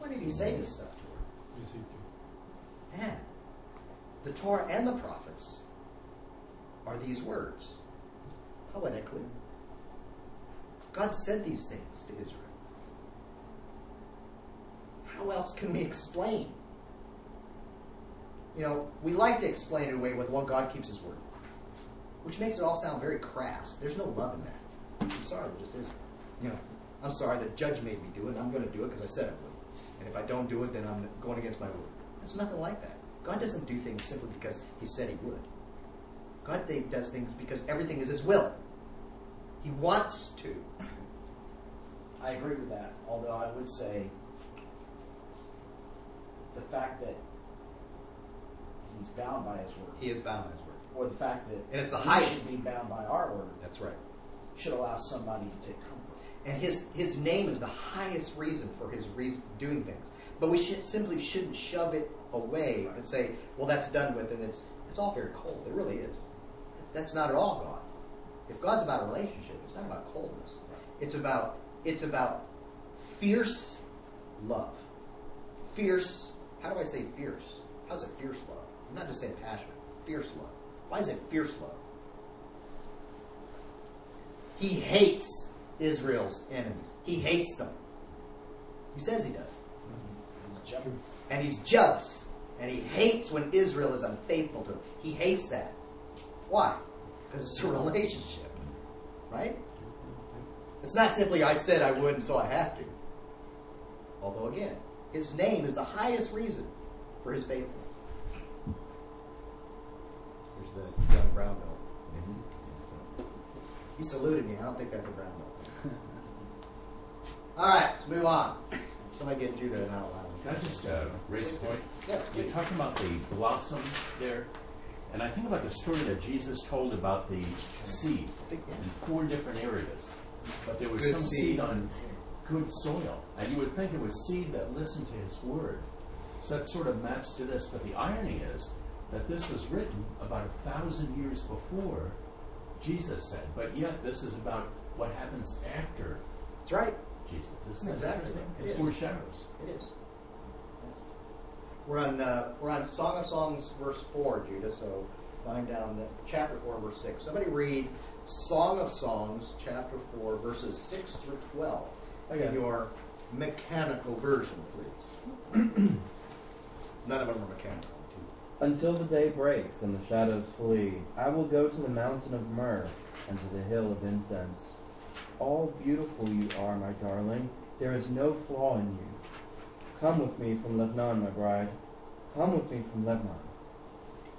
When did he say this stuff to her? And the Torah and the prophets are these words, poetically. God said these things to Israel. How else can we explain? You know, we like to explain it away with, well, God keeps his word, which makes it all sound very crass. There's no love in that. I'm sorry, there just isn't. You know, I'm sorry, the judge made me do it, I'm going to do it because I said I would. And if I don't do it, then I'm going against my word. There's nothing like that. God doesn't do things simply because he said he would. God does things because everything is his will. He wants to. I agree with that. Although I would say the fact that he's bound by his word, He is bound by his word. or the fact that And it's the we highest. should be bound by our word, That's right. should allow somebody to take comfort. And his, his name is the highest reason for his reason doing things. But we should simply shouldn't shove it away and say, well, that's done with, and it's, it's all very cold. It really is. That's not at all God. If God's about a relationship, it's not about coldness. It's about it's about fierce love. Fierce. How do I say fierce? How's it fierce love? I'm not just saying passionate. Fierce love. Why is it fierce love? He hates Israel's enemies. He hates them. He says he does. He's. And he's jealous. And he hates when Israel is unfaithful to him. He hates that. Why? Because it's a relationship. Right? It's not simply I said I would and so I have to. Although again, his name is the highest reason for his faithfulness. Here's the young brown belt. He saluted me. I don't think that's a brown belt. All right, let's move on. Somebody get Judah an outline. Can I just uh, raise a point? Yes, You're talking about the blossom there, and I think about the story that Jesus told about the seed in four different areas. But there was Good some seed. seed on good soil, and you would think it was seed that listened to His word. So that sort of maps to this. But the irony is that this was written about a thousand years before Jesus said, but yet this is about what happens after That's right. Jesus. Isn't that Exactly. interesting? It It is. foreshadows. It is. We're on uh, we're on Song of Songs, verse four, Judah. So find down the chapter four, verse six. Somebody read Song of Songs, chapter four, verses six through twelve in your mechanical version, please. None of them are mechanical. too. Until the day breaks and the shadows flee, I will go to the mountain of myrrh and to the hill of incense. All beautiful you are, my darling. There is no flaw in you. Come with me from Lebanon, my bride. Come with me from Lebanon.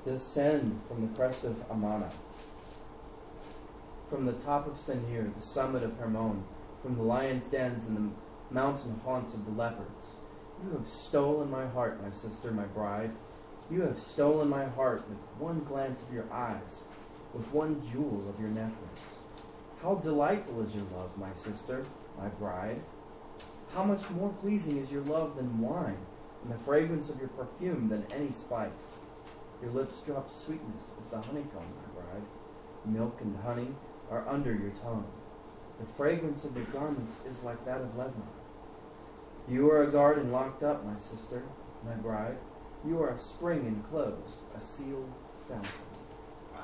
Descend from the crest of Amana. From the top of Senir, the summit of Hermon, from the lion's dens and the mountain haunts of the leopards. You have stolen my heart, my sister, my bride. You have stolen my heart with one glance of your eyes, with one jewel of your necklace. How delightful is your love, my sister, my bride. How much more pleasing is your love than wine, and the fragrance of your perfume than any spice. Your lips drop sweetness as the honeycomb, my bride. Milk and honey are under your tongue. The fragrance of your garments is like that of Lebanon. You are a garden locked up, my sister, my bride. You are a spring enclosed, a sealed fountain. Wow,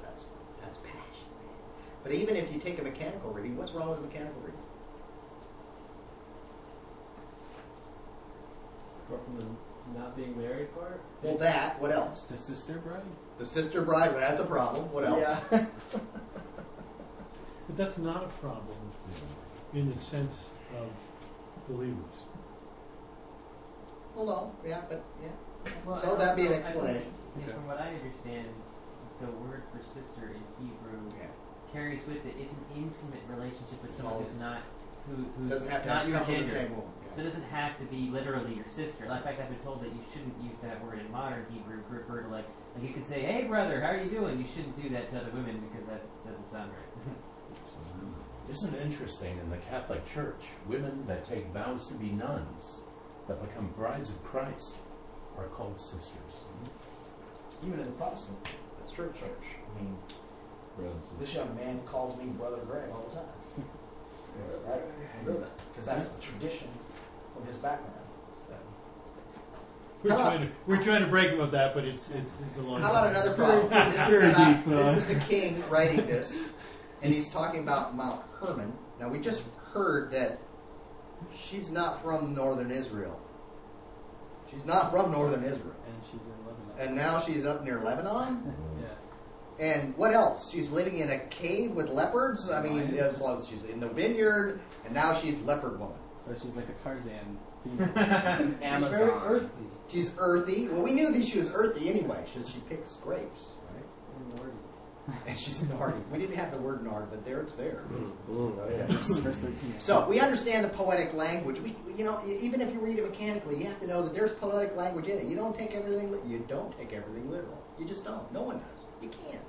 that's that's passion. But even if you take a mechanical reading, what's wrong with a mechanical reading? Apart from the not being married part. Well, that. What else? The sister bride? The sister bride. Well, that's a problem. What else? Yeah. But that's not a problem in the sense of believers. Well, no. Yeah, but yeah. Well, so and that be an also, think- explanation. and From what I understand, the word for sister in Hebrew Yeah. carries with it it's an intimate relationship with someone who's not who who's Doesn't have to not your gender. the same womb. So it doesn't have to be literally your sister. Like, in fact, I've been told that you shouldn't use that word in modern Hebrew to refer to like like you could say, "Hey, brother, how are you doing?" You shouldn't do that to other women because that doesn't sound right. Isn't it interesting in the Catholic Church, women that take vows to be nuns, that become brides of Christ, are called sisters? Mm-hmm. Even in the Protestant That's true. church. I mean, Brothers. this young man calls me Brother Greg all the time. Right? I know that. Because that's the tradition from his background. We're How about- trying to we're trying to break him of that, but it's it's, it's a long. How about another problem? This is, not, uh, this is the king writing this, and he's talking about Mount Hermon. Now we just heard that she's not from northern Israel. She's not from northern Israel, And she's in Lebanon. and now she's up near Lebanon. yeah. And what else? She's living in a cave with leopards. I mean, as long as she's in the vineyard, and now she's leopard woman. So she's like a Tarzan female. She's very Amazon. earthy. She's earthy. Well, we knew that she was earthy anyway. She, she picks grapes, right? And And she's Nard. We didn't have the word Nard, but there it's there. Mm, oh, yeah. Verse, verse 13. So we understand the poetic language. We, you know, even if you read it mechanically, you have to know that there's poetic language in it. You don't take everything. li- You don't take everything literal. You just don't. No one does. You can't.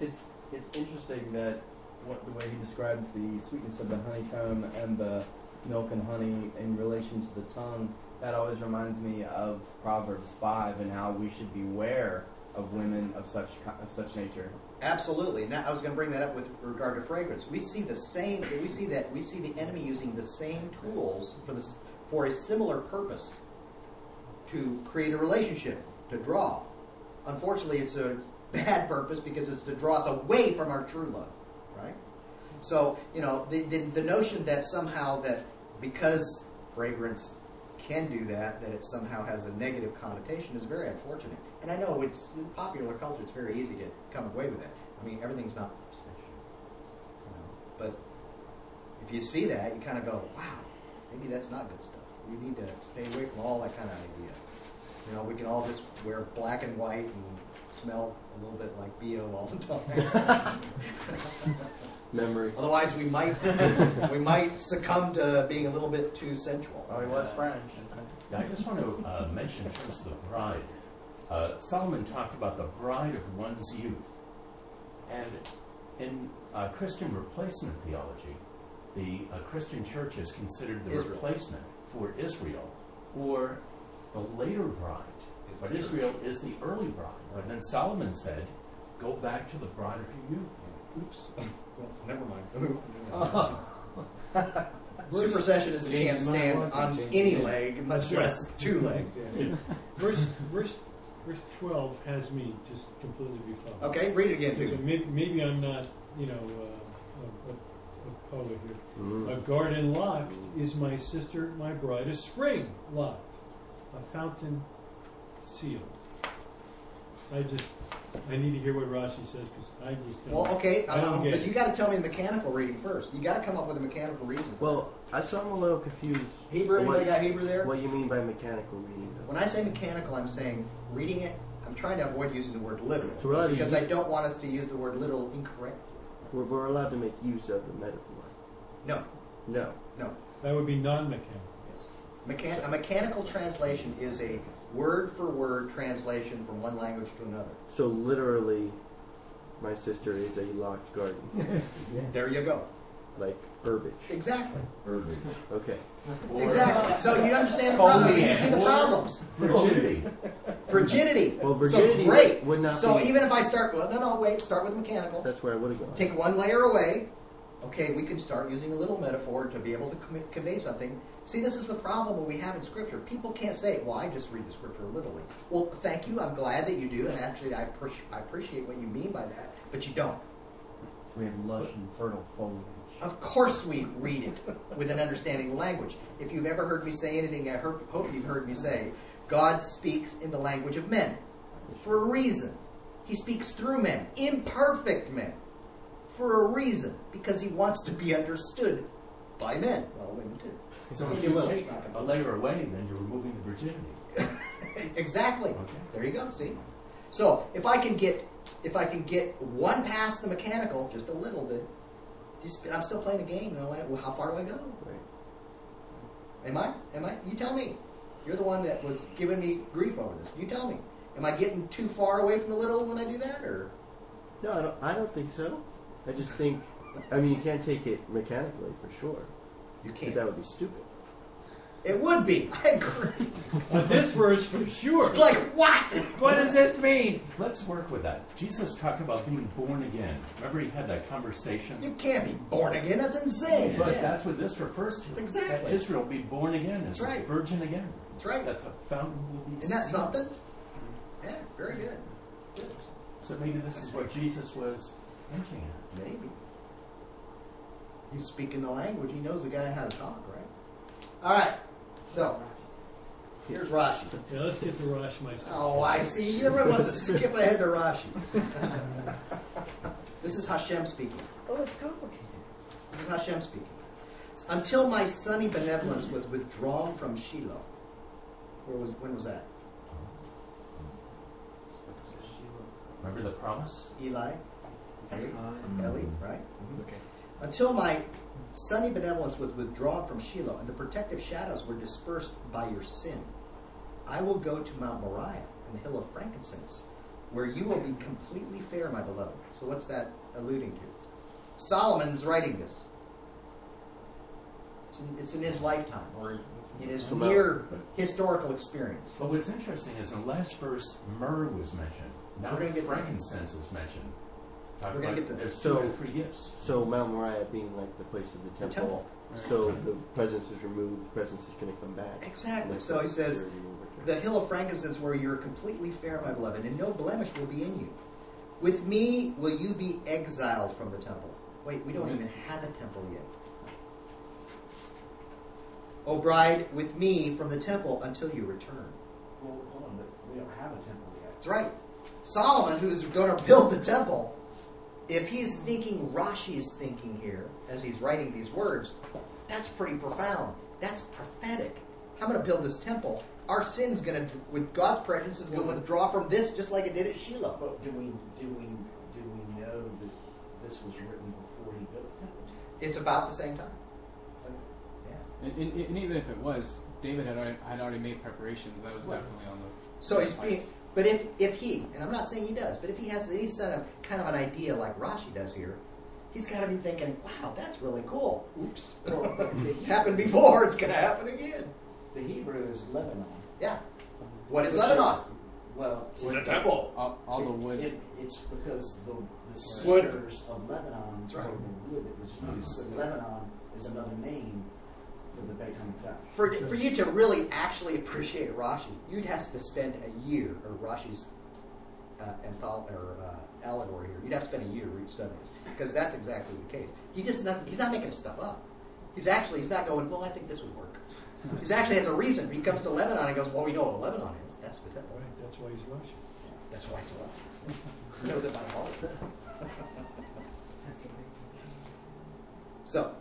It's it's interesting that what the way he describes the sweetness of the honeycomb and the milk and honey in relation to the tongue. That always reminds me of Proverbs five and how we should beware of women of such of such nature. Absolutely. Now I was going to bring that up with regard to fragrance. We see the same. We see that we see the enemy using the same tools for this for a similar purpose to create a relationship to draw. Unfortunately, it's a bad purpose because it's to draw us away from our true love, right? So you know the the, the notion that somehow that because fragrance can do that, that it somehow has a negative connotation is very unfortunate. And I know it's in popular culture; it's very easy to come away with that. I mean, everything's not obsession, you know. But if you see that, you kind of go, "Wow, maybe that's not good stuff." We need to stay away from all that kind of idea. You know, we can all just wear black and white and smell a little bit like bo all the time. Memories. Otherwise, we might we might succumb to being a little bit too sensual. Oh, he was French. Now, I just want to uh, mention in terms of the bride. Uh, Solomon talked about the bride of one's youth. And in uh, Christian replacement theology, the uh, Christian church is considered the Israel. replacement for Israel or the later bride. Is But Israel is the early bride. But then Solomon said, go back to the bride of your youth. Oops. Well, never mind. Supersession is a can't stand on any leg, much less two legs. yeah. verse verse verse twelve has me just completely befuddled. Okay, read it again, So too. maybe, maybe I'm not, you know, uh, a, a, a poet here. Mm. A garden locked is my sister, my bride. A spring locked, a fountain sealed. I just, I need to hear what Rashi says because I just don't. Well, okay, I don't um, get but it. you got to tell me the mechanical reading first. You got to come up with a mechanical reason. for Well, I saw I'm a little confused. that. Hebrew. Anybody what, got Hebrew there? what you mean by mechanical reading, though? When I say mechanical, I'm saying reading it. I'm trying to avoid using the word literal So we're allowed to because use- I don't want us to use the word literal incorrectly. We're, we're allowed to make use of the metaphor. No, No. no. That would be non-mechanical. Yes. Mechan- a mechanical translation is a word for word translation from one language to another. So literally, my sister is a locked garden. There you go. like herbage. Exactly. Herbage. Okay. Or- Exactly. So you understand the problem. You see the problems. Virginity. Frigidity. Well, virginity so great. would not so be- even if I start, well, no, no, wait. Start with mechanical. That's where I would have gone. Take one layer away. Okay, we can start using a little metaphor to be able to commi- convey something. See, this is the problem we have in Scripture. People can't say, "Well, I just read the Scripture literally." Well, thank you. I'm glad that you do, and actually, I, appreci- I appreciate what you mean by that. But you don't. So we have lush and fertile foliage. Of course, we read it with an understanding language. If you've ever heard me say anything, I heard, hope you've heard me say, God speaks in the language of men for a reason. He speaks through men, imperfect men, for a reason, because he wants to be understood by men. Well, women too. So if you little, take a layer away, then you're removing the virginity. exactly. Okay. There you go. See. So if I can get if I can get one past the mechanical, just a little bit, just, I'm still playing a game. You know, how far do I go? Right. Am I? Am I? You tell me. You're the one that was giving me grief over this. You tell me. Am I getting too far away from the little when I do that, or No, I don't. I don't think so. I just think. I mean, you can't take it mechanically for sure, you can't? that would be stupid. It would be. I agree. On this verse, for sure. It's like what? what does this mean? Let's work with that. Jesus talked about being born again. Remember, he had that conversation. You can't be born again. That's insane. But Yeah. that's what this refers to. That's exactly. That Israel be born again, That's right. virgin again. That's right. That the fountain will be. Isn't that sealed. something? Yeah, very good. Good. So maybe this is what Jesus was hinting at. Maybe. He's speaking the language. He knows the guy how to talk, right? All right. So here's Rashi. Yeah, let's get to Rosh Meister. Oh, I see. Everyone wants to skip ahead to Rashi. this is Hashem speaking. Oh, it's complicated. This is Hashem speaking. Until my sunny benevolence was withdrawn from Shiloh. Where was when was that? Remember the promise? Eli, Eli, mm-hmm. Eli right? Mm-hmm. Okay. Until my sunny benevolence was withdrawn from Shiloh, and the protective shadows were dispersed by your sin, I will go to Mount Moriah and the hill of frankincense, where you will be completely fair, my beloved. So what's that alluding to? Solomon's writing this. It's in, it's in his lifetime, or in his Come out. near historical experience. But what's interesting is in the last verse, myrrh was mentioned. Now We're gonna frankincense is mentioned. Talk We're gonna get there. there's So- two or three gifts. So Mount Moriah being like the place of the The temple. temple. So the presence is removed. The presence is going to come back. Exactly. Like So he the says, security will return. The hill of frankincense where you're completely fair, my beloved, and no blemish will be in you. With me will you be exiled from the temple. Wait, we don't even have a temple yet. O bride, with me from the temple until you return. Well, hold on, but we don't have a temple yet. That's right. Solomon, who's going to build the temple, if he's thinking Rashi is thinking here as he's writing these words, that's pretty profound. That's prophetic. I'm going to build this temple. Our sin's going to, with God's presence, is going to withdraw from this just like it did at Shiloh. But do we do we do we know that this was written before he built the temple? It's about the same time. Yeah. And, and, and even if it was, David had already, had already made preparations. That was Right. definitely on the. So he's being, but if if he, and I'm not saying he does, but if he has any sort of kind of an idea like Rashi does here, he's got to be thinking, "Wow, that's really cool." Oops, Well, the, the it's happened before. It's going to happen again. The Hebrew is Lebanon. Yeah. Um, what is Which Lebanon? Well, The temple. All, all the wood. It, it's because the, the Wood. cedars of Lebanon That's right. were the wood that was used. So Lebanon is another name for the Beit HaMikdash. For, for you to really actually appreciate Rashi, you'd have to spend a year, or Rashi's uh, anthol- or uh, allegory here. You'd have to spend a year re- studying this because that's exactly the case. He just nothing. He's not making this stuff up. He's actually he's not going. Well, I think this would work. He actually has a reason. He comes to Lebanon and goes, "Well, we know what Lebanon is. That's the temple. Right, that's why he's Russian. That's why it's left. He knows it by heart." So,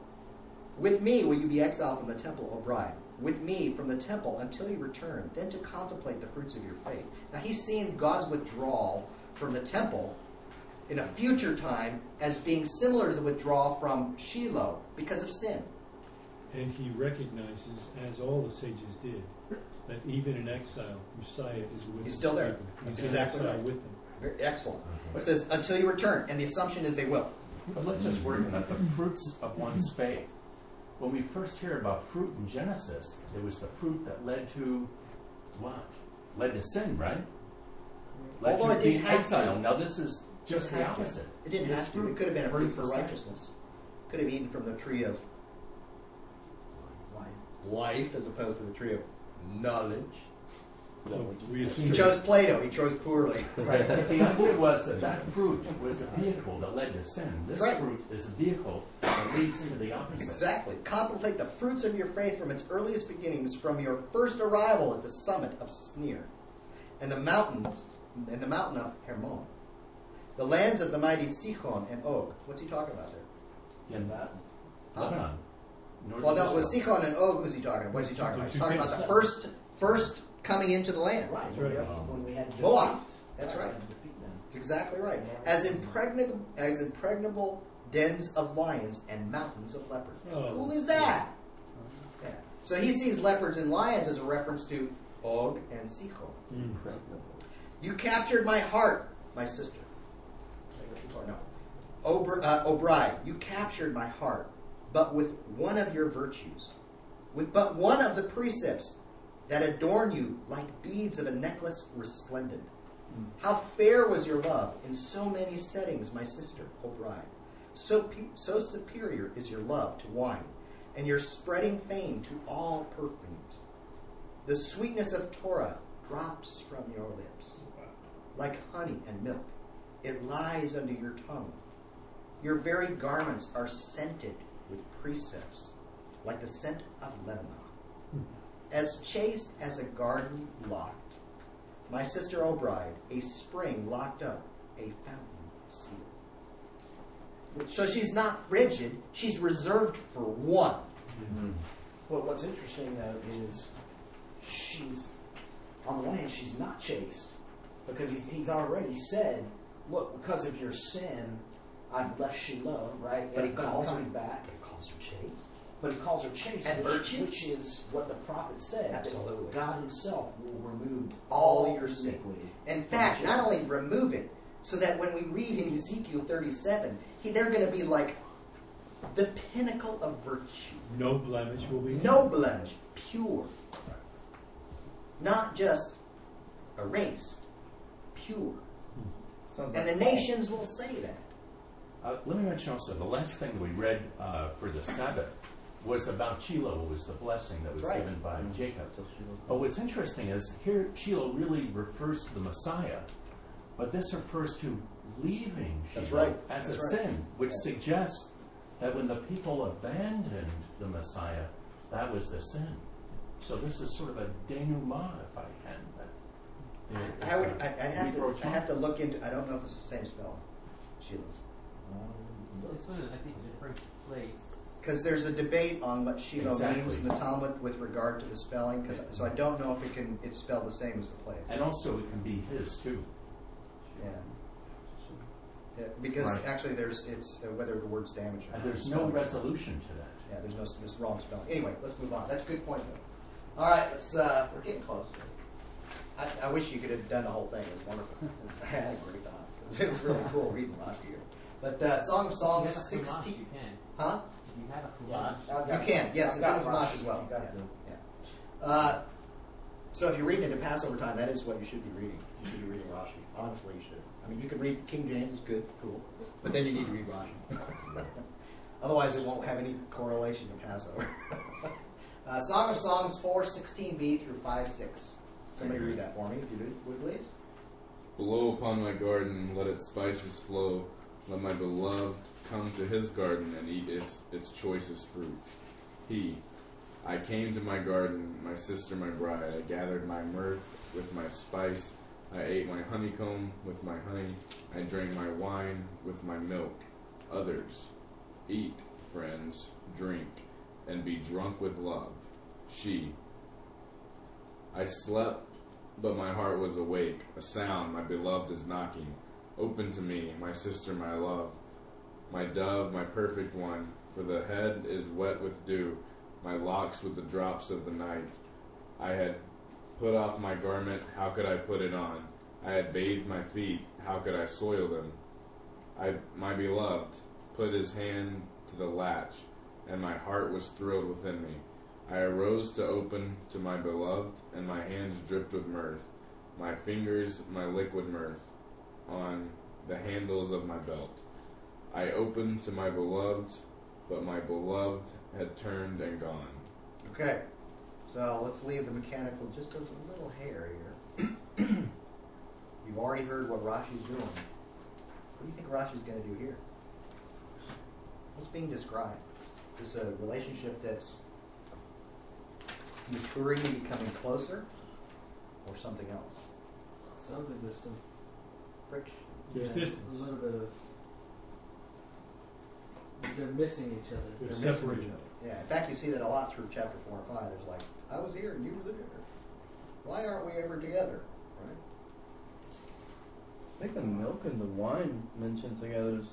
with me will you be exiled from the temple, O bride. With me from the temple until you return, then to contemplate the fruits of your faith. Now he's seeing God's withdrawal from the temple in a future time as being similar to the withdrawal from Shiloh because of sin. And he recognizes, as all the sages did, that even in exile, Messiah is with He's still there. people. That's He's in exactly exile right. with them. Very excellent. Mm-hmm. It says until you return, and the assumption is they will. But let's just work on that. The fruits of one's faith. When we first hear about fruit in Genesis, it was the fruit that led to what? Led to sin, right? Led Although to being didn't exile. Now this is just the have to. opposite. It didn't This have to. It could have been a fruit for us back. righteousness. Could have eaten from the tree of Right. life as opposed to the tree of knowledge. So we He chose Plato. He chose poorly. Right. But the idea was that that fruit was a vehicle that led to sin. This Right. fruit is a vehicle that leads into the opposite. Exactly. Contemplate the fruits of your faith from its earliest beginnings, from your first arrival at the summit of Senir, and the mountains, and the mountain of Hermon, the lands of the mighty Sichon and Og. What's he talking about there? In That. Lebanon. Northern Well, no, with Israel. Sichon and Og, who's he talking about? What's he talking about? He's talking about the first, first coming into the land. Right. That's when right. have- When we had Moab. That's right. to defeat them. That's exactly right. As impregnable, as impregnable dens of lions and mountains of leopards. How Oh. cool is that? Yeah. So he sees leopards and lions as a reference to Og and Sichon. Mm. You captured my heart, my sister. Or no. O, uh, o you captured my heart, but with one of your virtues, with but one of the precepts that adorn you like beads of a necklace resplendent. Hmm. How fair was your love in so many settings, my sister, O bride. So, so superior is your love to wine, and your spreading fame to all perfumes. The sweetness of Torah drops from your lips like honey and milk. It lies under your tongue. Your very garments are scented with precepts, like the scent of Lebanon. As chaste as a garden locked, my sister, O bride, a spring locked up, a fountain sealed. Which, So she's not frigid, she's reserved for one. Mm-hmm. well, what's interesting though is she's on the one hand she's not chaste because he's, he's already said, look, because of your sin, I've left Shiloh, right? But he calls her- back. he calls her chaste. But he calls her chaste, And which, virtue? which is what the prophet said. Absolutely. God Himself will remove All your sin. iniquity. In fact, not only remove it, so that when we read in Ezekiel 37, he, they're going to be like the pinnacle of virtue. No blemish will be. No blemish, pure. Not just erased, pure. Sounds And like the Paul. nations will say that. Uh, let me mention also the last thing we read uh, for the Sabbath was about Shiloh. It was the blessing that was Right. given by Jacob. But what's interesting is here Shiloh really refers to the Messiah, but this refers to leaving Shiloh That's right. as That's a right. sin, which Yes. suggests that when the people abandoned the Messiah, that was the sin. So this is sort of a denouement, if I can. That there I is would, a I, I'd have to, reproach I have to look into. I don't know if it's the same spell, Sheila's, This one, I think, is a different place. Because there's a debate on what Shiloh Exactly. means in the Talmud with regard to the spelling. Because so I don't know if it can it's spelled the same as the place. And also, it can be his too. Yeah. Yeah, because Right. actually, there's it's uh, whether the word's damaged or And not. there's no resolution to that. Yeah, there's no this wrong spelling. Anyway, let's move on. That's a good point, though. All right, let's. Uh, we're getting close. I, I wish you could have done the whole thing. It was wonderful. I had a great time. It was really cool reading Rashi here. But uh, Song of Songs you have a Chumash, 16. you can. Huh? If you have a Yeah, Chumash. I've You can. Yes, it's in got the Chumash as well. You've got Yeah. the- yeah. Uh, so if you're reading it in Passover time, that is what you should be reading. You should be reading Rashi. Honestly, you should. I mean, you could read King James, is good, cool, but then you need to read Rashi. Otherwise, it won't have any correlation to Passover. uh, Song of Songs 4, 16b through 5, 6. Somebody read that for me, if you would, please. Blow upon my garden, let its spices flow. Let my beloved come to his garden and eat its, its choicest fruits. He, I came to my garden, my sister, my bride. I gathered my myrrh with my spice. I ate my honeycomb with my honey. I drank my wine with my milk. Others, eat, friends, drink, and be drunk with love. She, I slept, but my heart was awake. A sound, my beloved is knocking. Open to me, my sister, my love, my dove, my perfect one. For the head is wet with dew, my locks with the drops of the night. I had put off my garment, how could I put it on? I had bathed my feet, how could I soil them? I, my beloved, put his hand to the latch, and my heart was thrilled within me. I arose to open to my beloved, and my hands dripped with myrrh, my fingers my liquid myrrh, on the handles of my belt. I opened to my beloved, but my beloved had turned and gone. Okay, so let's leave the mechanical just a little hair here. You've already heard what Rashi's doing. What do you think Rashi's going to do here? What's being described? Is a relationship that's maturing and becoming closer, or something else? Sounds like there's some Friction. There's yeah, distance. a little bit of. They're missing each other. They're They're missing each other. Yeah, in fact, you see that a lot through chapter four and five. There's like, I was here and you were there. Why aren't we ever together? Right? I think the milk and the wine mentioned together is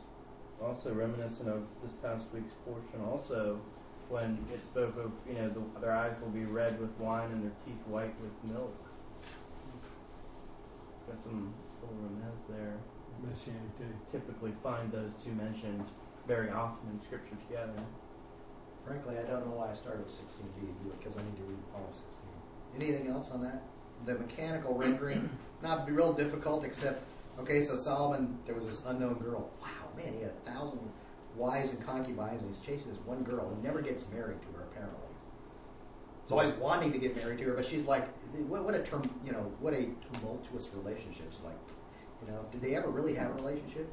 also reminiscent of this past week's portion. Also, when it spoke of you know the, their eyes will be red with wine and their teeth white with milk. It's got some little remez there. Messianic day. Typically, find those two mentioned very often in Scripture together. Frankly, I don't know why I started with 16b, because I need to read all 16. Anything else on that? The mechanical rendering, not be real difficult, except, okay, so Solomon, there was this unknown girl. Wow, man, he had a thousand wives and concubines, and he's chasing this one girl, and never gets married to her, apparently. He's always wanting to get married to her, but she's like, what, what a term, you know, what a tumultuous relationship. It's like, you know, did they ever really have a relationship?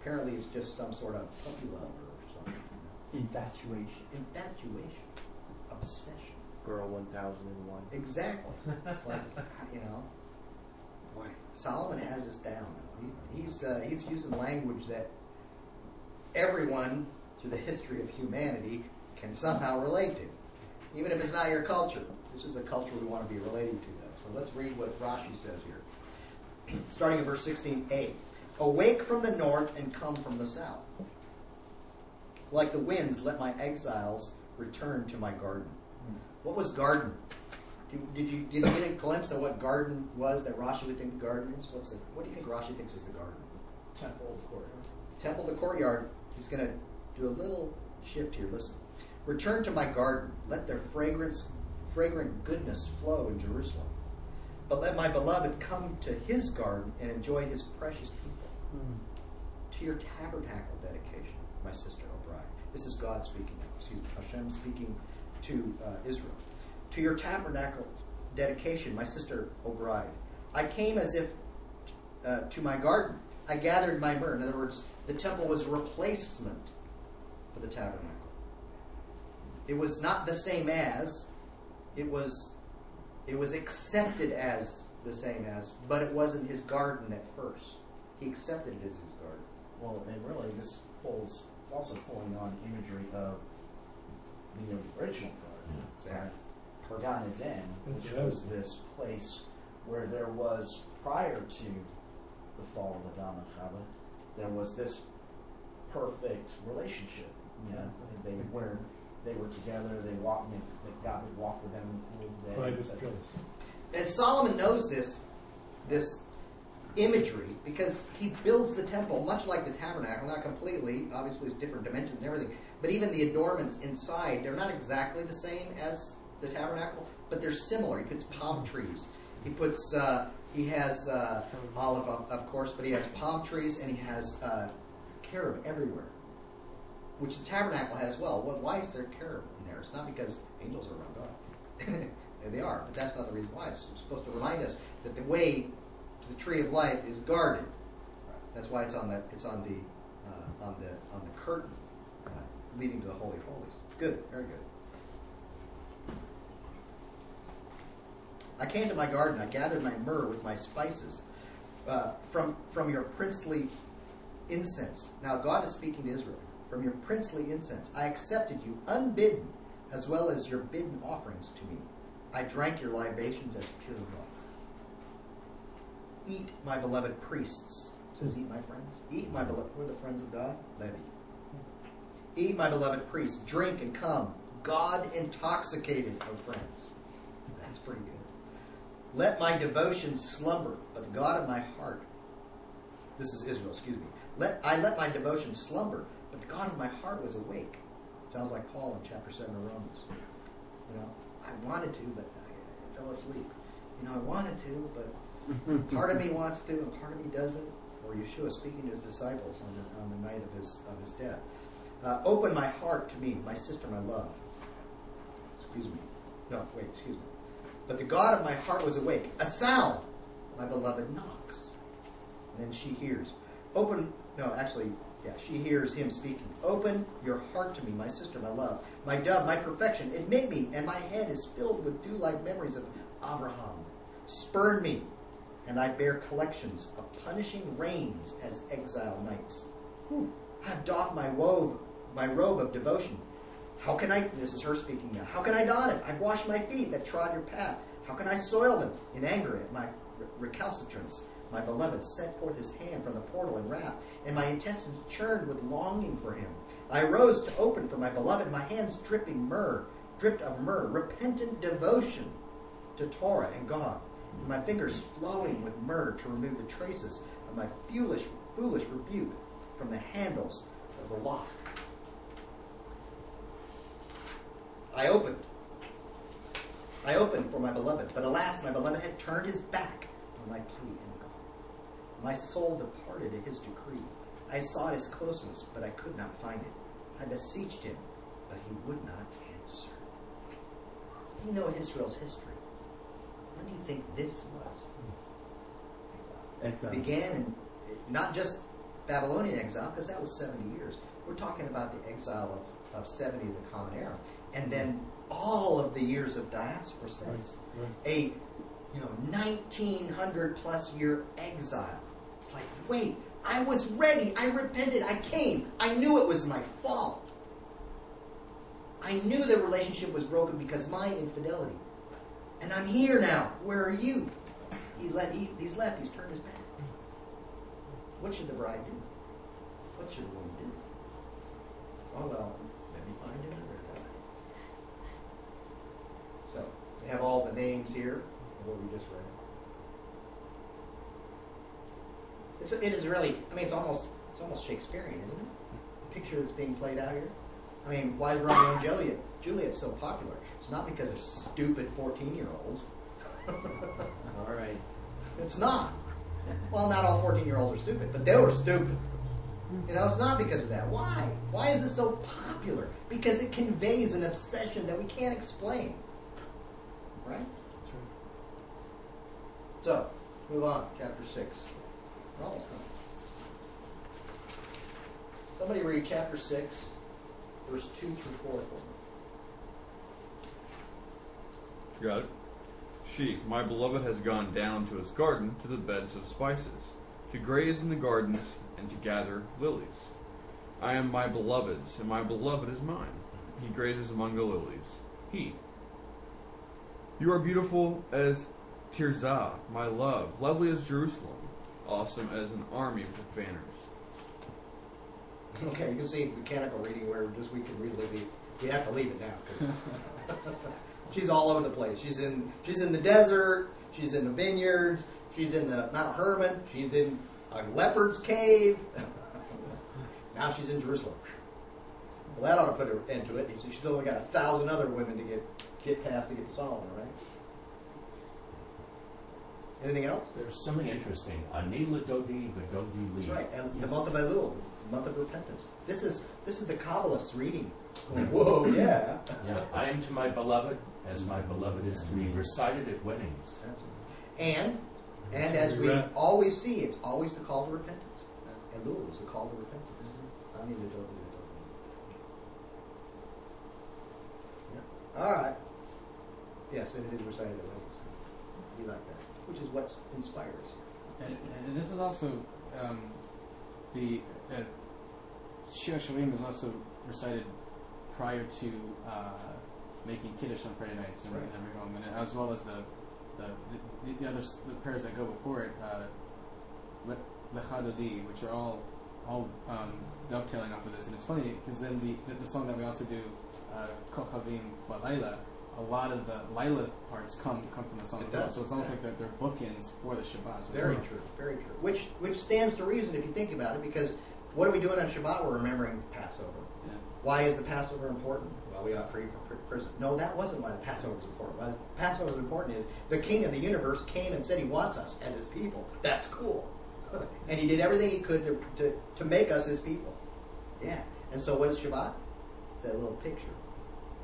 Apparently, it's just some sort of puppy love or something. you know. Infatuation. Infatuation, obsession. Girl 1001. Exactly. It's like you know, boy, Solomon has this down. He, he's uh, he's using language that everyone through the history of humanity can somehow relate to, even if it's not your culture. This is a culture we want to be relating to, though. So let's read what Rashi says here, starting in verse 16a. Awake from the north and come from the south. Like the winds, let my exiles return to my garden. What was garden? Did, did you did you get a glimpse of what garden was that Rashi would think the garden is? What's the what do you think Rashi thinks is the garden? Temple the courtyard. Temple, the courtyard. He's going to do a little shift here. Listen. Return to my garden. Let their fragrance, fragrant goodness flow in Jerusalem. But let my beloved come to his garden and enjoy his precious people. To your tabernacle dedication, my sister, O bride. This is God speaking. Excuse me. Hashem speaking to uh, Israel. To your tabernacle dedication, my sister, O bride. I came as if uh, to my garden. I gathered my myrrh. In other words, the temple was a replacement for the tabernacle. It was not the same as, it was it was accepted as the same as, but it wasn't his garden at first. He accepted it as his garden. Well, and really, this pulls it's also pulling on imagery of the original garden. Exactly. Gan Eden, That's which what was was- this place where there was prior to the fall of Adam and Chava, there was this perfect relationship. You know, they were they were together. They walked. You know, that God would walk with them in the cool of the day. Private etc. place. And Solomon knows this, this imagery because he builds the temple much like the tabernacle, not completely. Obviously, it's different dimensions and everything. But even the adornments inside, they're not exactly the same as the tabernacle, but they're similar. He puts palm trees. He puts. Uh, he has uh, olive, of, of course, but he has palm trees and he has uh, cherub everywhere, which the tabernacle had as well. Why is there cherub in there? It's not because angels are around God. they are, but that's not the reason why. It's supposed to remind us that the way to the tree of life is guarded. That's why it's on the it's on the uh, on the on the curtain uh, leading to the holy of holies. Good, very good. I came to my garden. I gathered my myrrh with my spices uh, from from your princely incense. Now God is speaking to Israel. From your princely incense, I accepted you unbidden, as well as your bidden offerings to me. I drank your libations as pure milk. Eat, my beloved priests. Says, eat, my friends. Eat, my beloved. We're the friends of God. Levi. Eat, my beloved priests. Drink and come. God intoxicated, O friends. That's pretty good. Let my devotion slumber, but the God of my heart. This is Israel, excuse me. Let I let my devotion slumber, but the God of my heart was awake. Sounds like Paul in chapter 7 of Romans. You know, I wanted to, but I, I fell asleep. You know, I wanted to, but part of me wants to and part of me doesn't. Or Yeshua speaking to his disciples on the, on the night of his, of his death. Uh, open my heart to me, my sister, my love. Excuse me. No, wait, excuse me. But the God of my heart was awake. A sound, my beloved knocks. And then she hears. Open, no, actually, yeah, she hears him speaking. Open your heart to me, my sister, my love, my dove, my perfection. Admit me, and my head is filled with dew like memories of Abraham. Spurn me, and I bear collections of punishing rains as exile nights. Hmm. I've doffed my robe, my robe of devotion. How can I, this is her speaking now, how can I don it? I've washed my feet that trod your path. How can I soil them in anger at my recalcitrance? My beloved set forth his hand from the portal in wrath, and my intestines churned with longing for him. I rose to open for my beloved, my hands dripping myrrh, dripped of myrrh, repentant devotion to Torah and God, and my fingers flowing with myrrh to remove the traces of my foolish, foolish rebuke from the handles of the lock. I opened. I opened for my beloved, but alas, my beloved had turned his back on my plea. My soul departed at his decree. I sought his closeness, but I could not find it. I beseeched him, but he would not answer. Do you know Israel's history? When do you think this was? Hmm. Exile. began in not just Babylonian exile, because that was 70 years. We're talking about the exile of, of 70 of the Common Era. And then all of the years of diaspora since. Right. A you know 1900 plus year exile. It's like, wait, I was ready. I repented. I came. I knew it was my fault. I knew the relationship was broken because my infidelity. And I'm here now. Where are you? He let, he, he's left. He's turned his back. What should the bride do? What should the woman do? Oh, well, let me find another guy. So, we have all the names here of what we just read. It's, it is really, I mean, it's almost, it's almost Shakespearean, isn't it? The picture that's being played out here. I mean, why is Romeo and Juliet, Juliet so popular? It's not because they're stupid 14 year olds. All right. It's not. Well, not all 14 year olds are stupid, but they were stupid. You know, it's not because of that. Why? Why is it so popular? Because it conveys an obsession that we can't explain. Right? That's right. So, move on. Chapter 6. Somebody read chapter 6, verse 2 through 4 for me. Got it. She, my beloved, has gone down to his garden to the beds of spices, to graze in the gardens and to gather lilies. I am my beloved's, and my beloved is mine. He grazes among the lilies. He. You are beautiful as Tirzah, my love, lovely as Jerusalem, awesome as an army with banners. Okay, you can see mechanical reading where just we can read Livy. We have to leave it now. 'cause she's all over the place. She's in she's in the desert. She's in the vineyards. She's in the Mount Hermon. She's in a leopard's cave. now she's in Jerusalem. Well, that ought to put an end to it. So she's only got a thousand other women to get get past to get to Solomon, right? Anything else? There's something interesting. Anila Dodi Vidodi Li. That's right. And the month of Elul, the month of repentance. This is this is the Kabbalist's reading. Hmm. Whoa, yeah. Yeah, I am to my beloved as my beloved is to me. Recited at weddings. That's and and as we always see, it's always the call to repentance. Elul is the call to repentance. Ani lidodi lidodi. Yeah. All right. Yes, and it is recited at weddings. We like that, which is what inspired us. And, and this is also um, the uh, Shir Shalim is also recited prior to uh, making Kiddush on Friday nights in, Right. in every home, and as well as the the, the, the other the prayers that go before it, uh, Lecha Dodi, which are all all um, dovetailing off of this. And it's funny because then the, the the song that we also do, uh, Kochavim Balayla, a lot of the Lila parts come come from the song as well. So it's almost yeah. like they're, they're bookends for the Shabbat. as Very true, very true. Which which stands to reason if you think about it, because What are we doing on Shabbat? We're remembering Passover. Yeah. Why is the Passover important? Well, we got free from prison. No, that wasn't why the Passover was important. Why the Passover was important is the King of the universe came and said he wants us as his people. That's cool. and he did everything he could to, to, to make us his people. Yeah. And so what is Shabbat? It's that little picture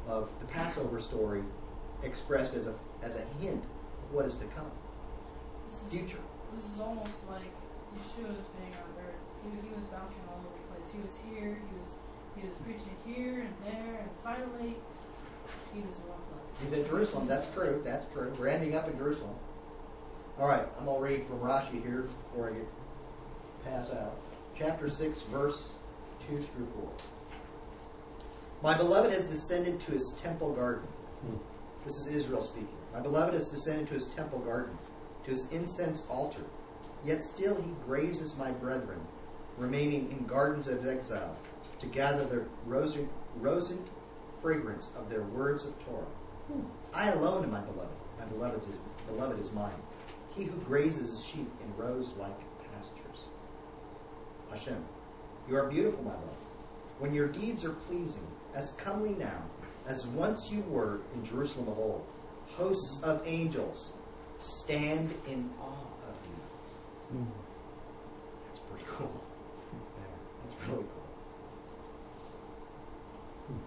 of the Passover story expressed as a, as a hint of what is to come. This is, Future. this is almost like Yeshua's being on earth. He, he was bouncing all over the place. He was here, he was he was preaching here and there, and finally he was in one place. He's in Jerusalem. That's true. That's true. We're ending up in Jerusalem. All right, I'm going to read from Rashi here before I get pass out. Chapter 6, verse 2 through 4. My beloved has descended to his temple garden. This is Israel speaking. My beloved has descended to his temple garden, to his incense altar. Yet still he grazes my brethren, remaining in gardens of exile, to gather the rosin, fragrance of their words of Torah. I alone am my beloved. My beloved is, beloved is mine. He who grazes his sheep in rows like pastures. Hashem, you are beautiful, my love. When your deeds are pleasing, as comely now, as once you were in Jerusalem of old, hosts of angels stand in awe of you. Hmm. That's pretty cool. Yeah, that's really cool. Hmm.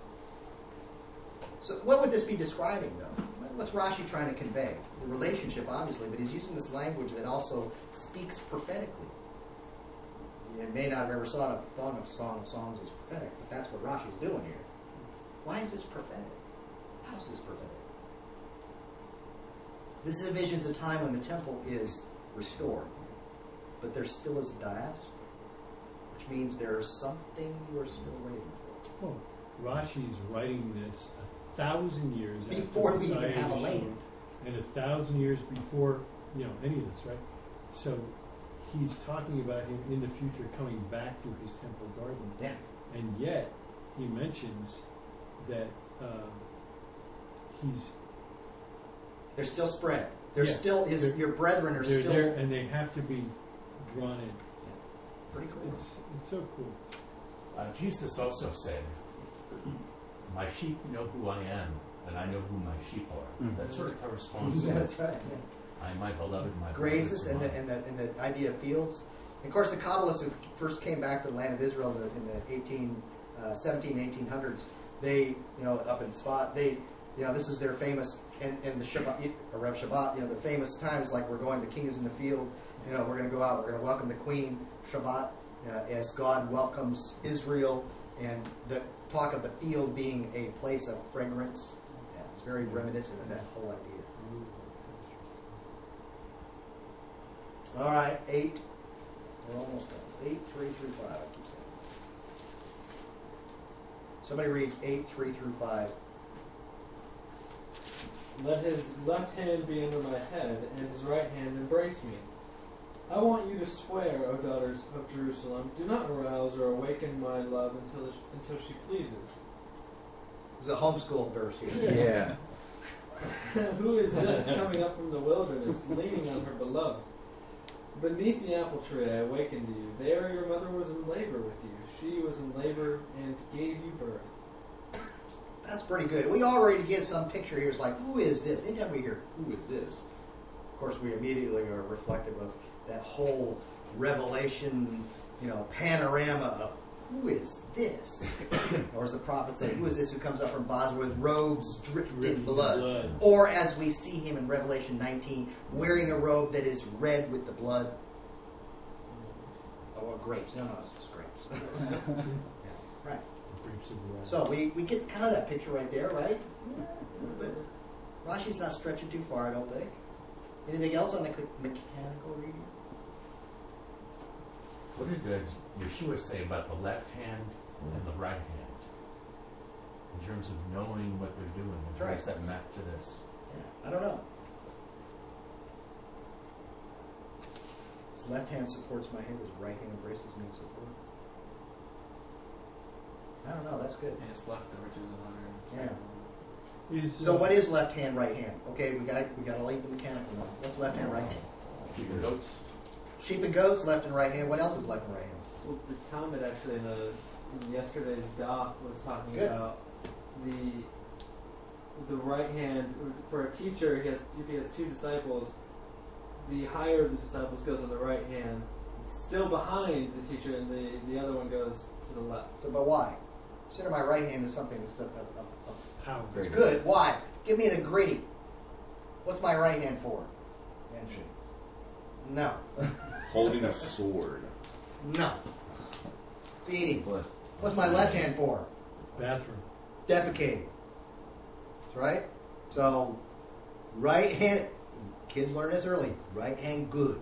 So, what would this be describing, though? What's Rashi trying to convey? The relationship, obviously, but he's using this language that also speaks prophetically. You may not have ever thought of, thought of Song of Songs as prophetic, but that's what Rashi's doing here. Why is this prophetic? How is this prophetic? This is envisions a time when the temple is restored, but there still is a diaspora, which means there is something you are still waiting for. Oh, Rashi's writing this a thousand years Before after we even have a land. and a thousand years before you know any of this, right? So he's talking about him in the future coming back to his temple garden, Yeah. and yet he mentions that uh, he's They're still spread. They're Yeah. still his. They're- your brethren are they're still there and they have to be drawn in. pretty cool. It's, it's so cool. Uh, Jesus also said, My sheep know who I am, and I know who my sheep are. Mhm. That sort of corresponds to That's right. Yeah. I am my beloved, my Grazes and the, and, the, and the idea of fields. And of course, the Kabbalists who first came back to the land of Israel in the, in the 18, uh, 17, 1800s, they, you know, up in Tzfat, they, you know, this is their famous, and, and the Shabbat, or Rev Shabbat, you know, their famous times like we're going, the king is in the field, you know, we're going to go out, we're going to welcome the queen, Shabbat, uh, as God welcomes Israel, and the talk of the field being a place of fragrance. Yeah, it's very reminiscent of that whole idea. All right, eight. We're almost done. Eight, three five. I keep saying. Somebody read eight, three through five. Let his left hand be under my head, and his right hand embrace me. I want you to swear, O daughters of Jerusalem, do not arouse or awaken my love until until she pleases. There's a homeschool verse here. Yeah. Who is this coming up from the wilderness, leaning on her beloved? Beneath the apple tree I awakened you. There your mother was in labor with you. She was in labor and gave you birth. That's pretty good. We already get some picture here. It's like, who is this? Anytime we hear, who is this? Of course, we immediately are reflective of that whole revelation, you know, panorama of who is this? or as the prophet said, who is this who comes up from Bozrah with robes dripped in blood? blood. Or as we see him in Revelation 19, wearing a robe that is red with the blood. Oh, well, grapes. No, no, it's just grapes. yeah, right. Grapes of wrath. So we, we get kind of that picture right there, right? But Rashi's not stretching too far, I don't think. Anything else on the mechanical reading? What did uh, Yeshua say about the left hand and the right hand? In terms of knowing what they're doing, and how Right. does that map to this? Yeah, I don't know. His left hand supports my head, his right hand embraces me in support. I don't know, that's good. And it's left the riches of honor. and Yeah. right. Is, So uh, what is left hand, right hand? Okay, we got we got to leave the mechanical. What's left hand, right hand? Sheep and goats. Sheep and goats, left and right hand. What else is left and right hand? Well, the Talmud actually in, the, in yesterday's daf was talking Good. about the the right hand for a teacher. He has if he has two disciples, the higher of the disciples goes on the right hand, still behind the teacher, and the the other one goes to the left. So, but why? Consider my right hand is something that's a, a, a, a How? It's good. Why? Give me the gritty. What's my right hand for? Handshake. No. Holding a sword. No. It's eating. Bless. What's my left hand for? Bathroom. Defecating. That's right. So, right hand. Kids learn this early. Right hand good.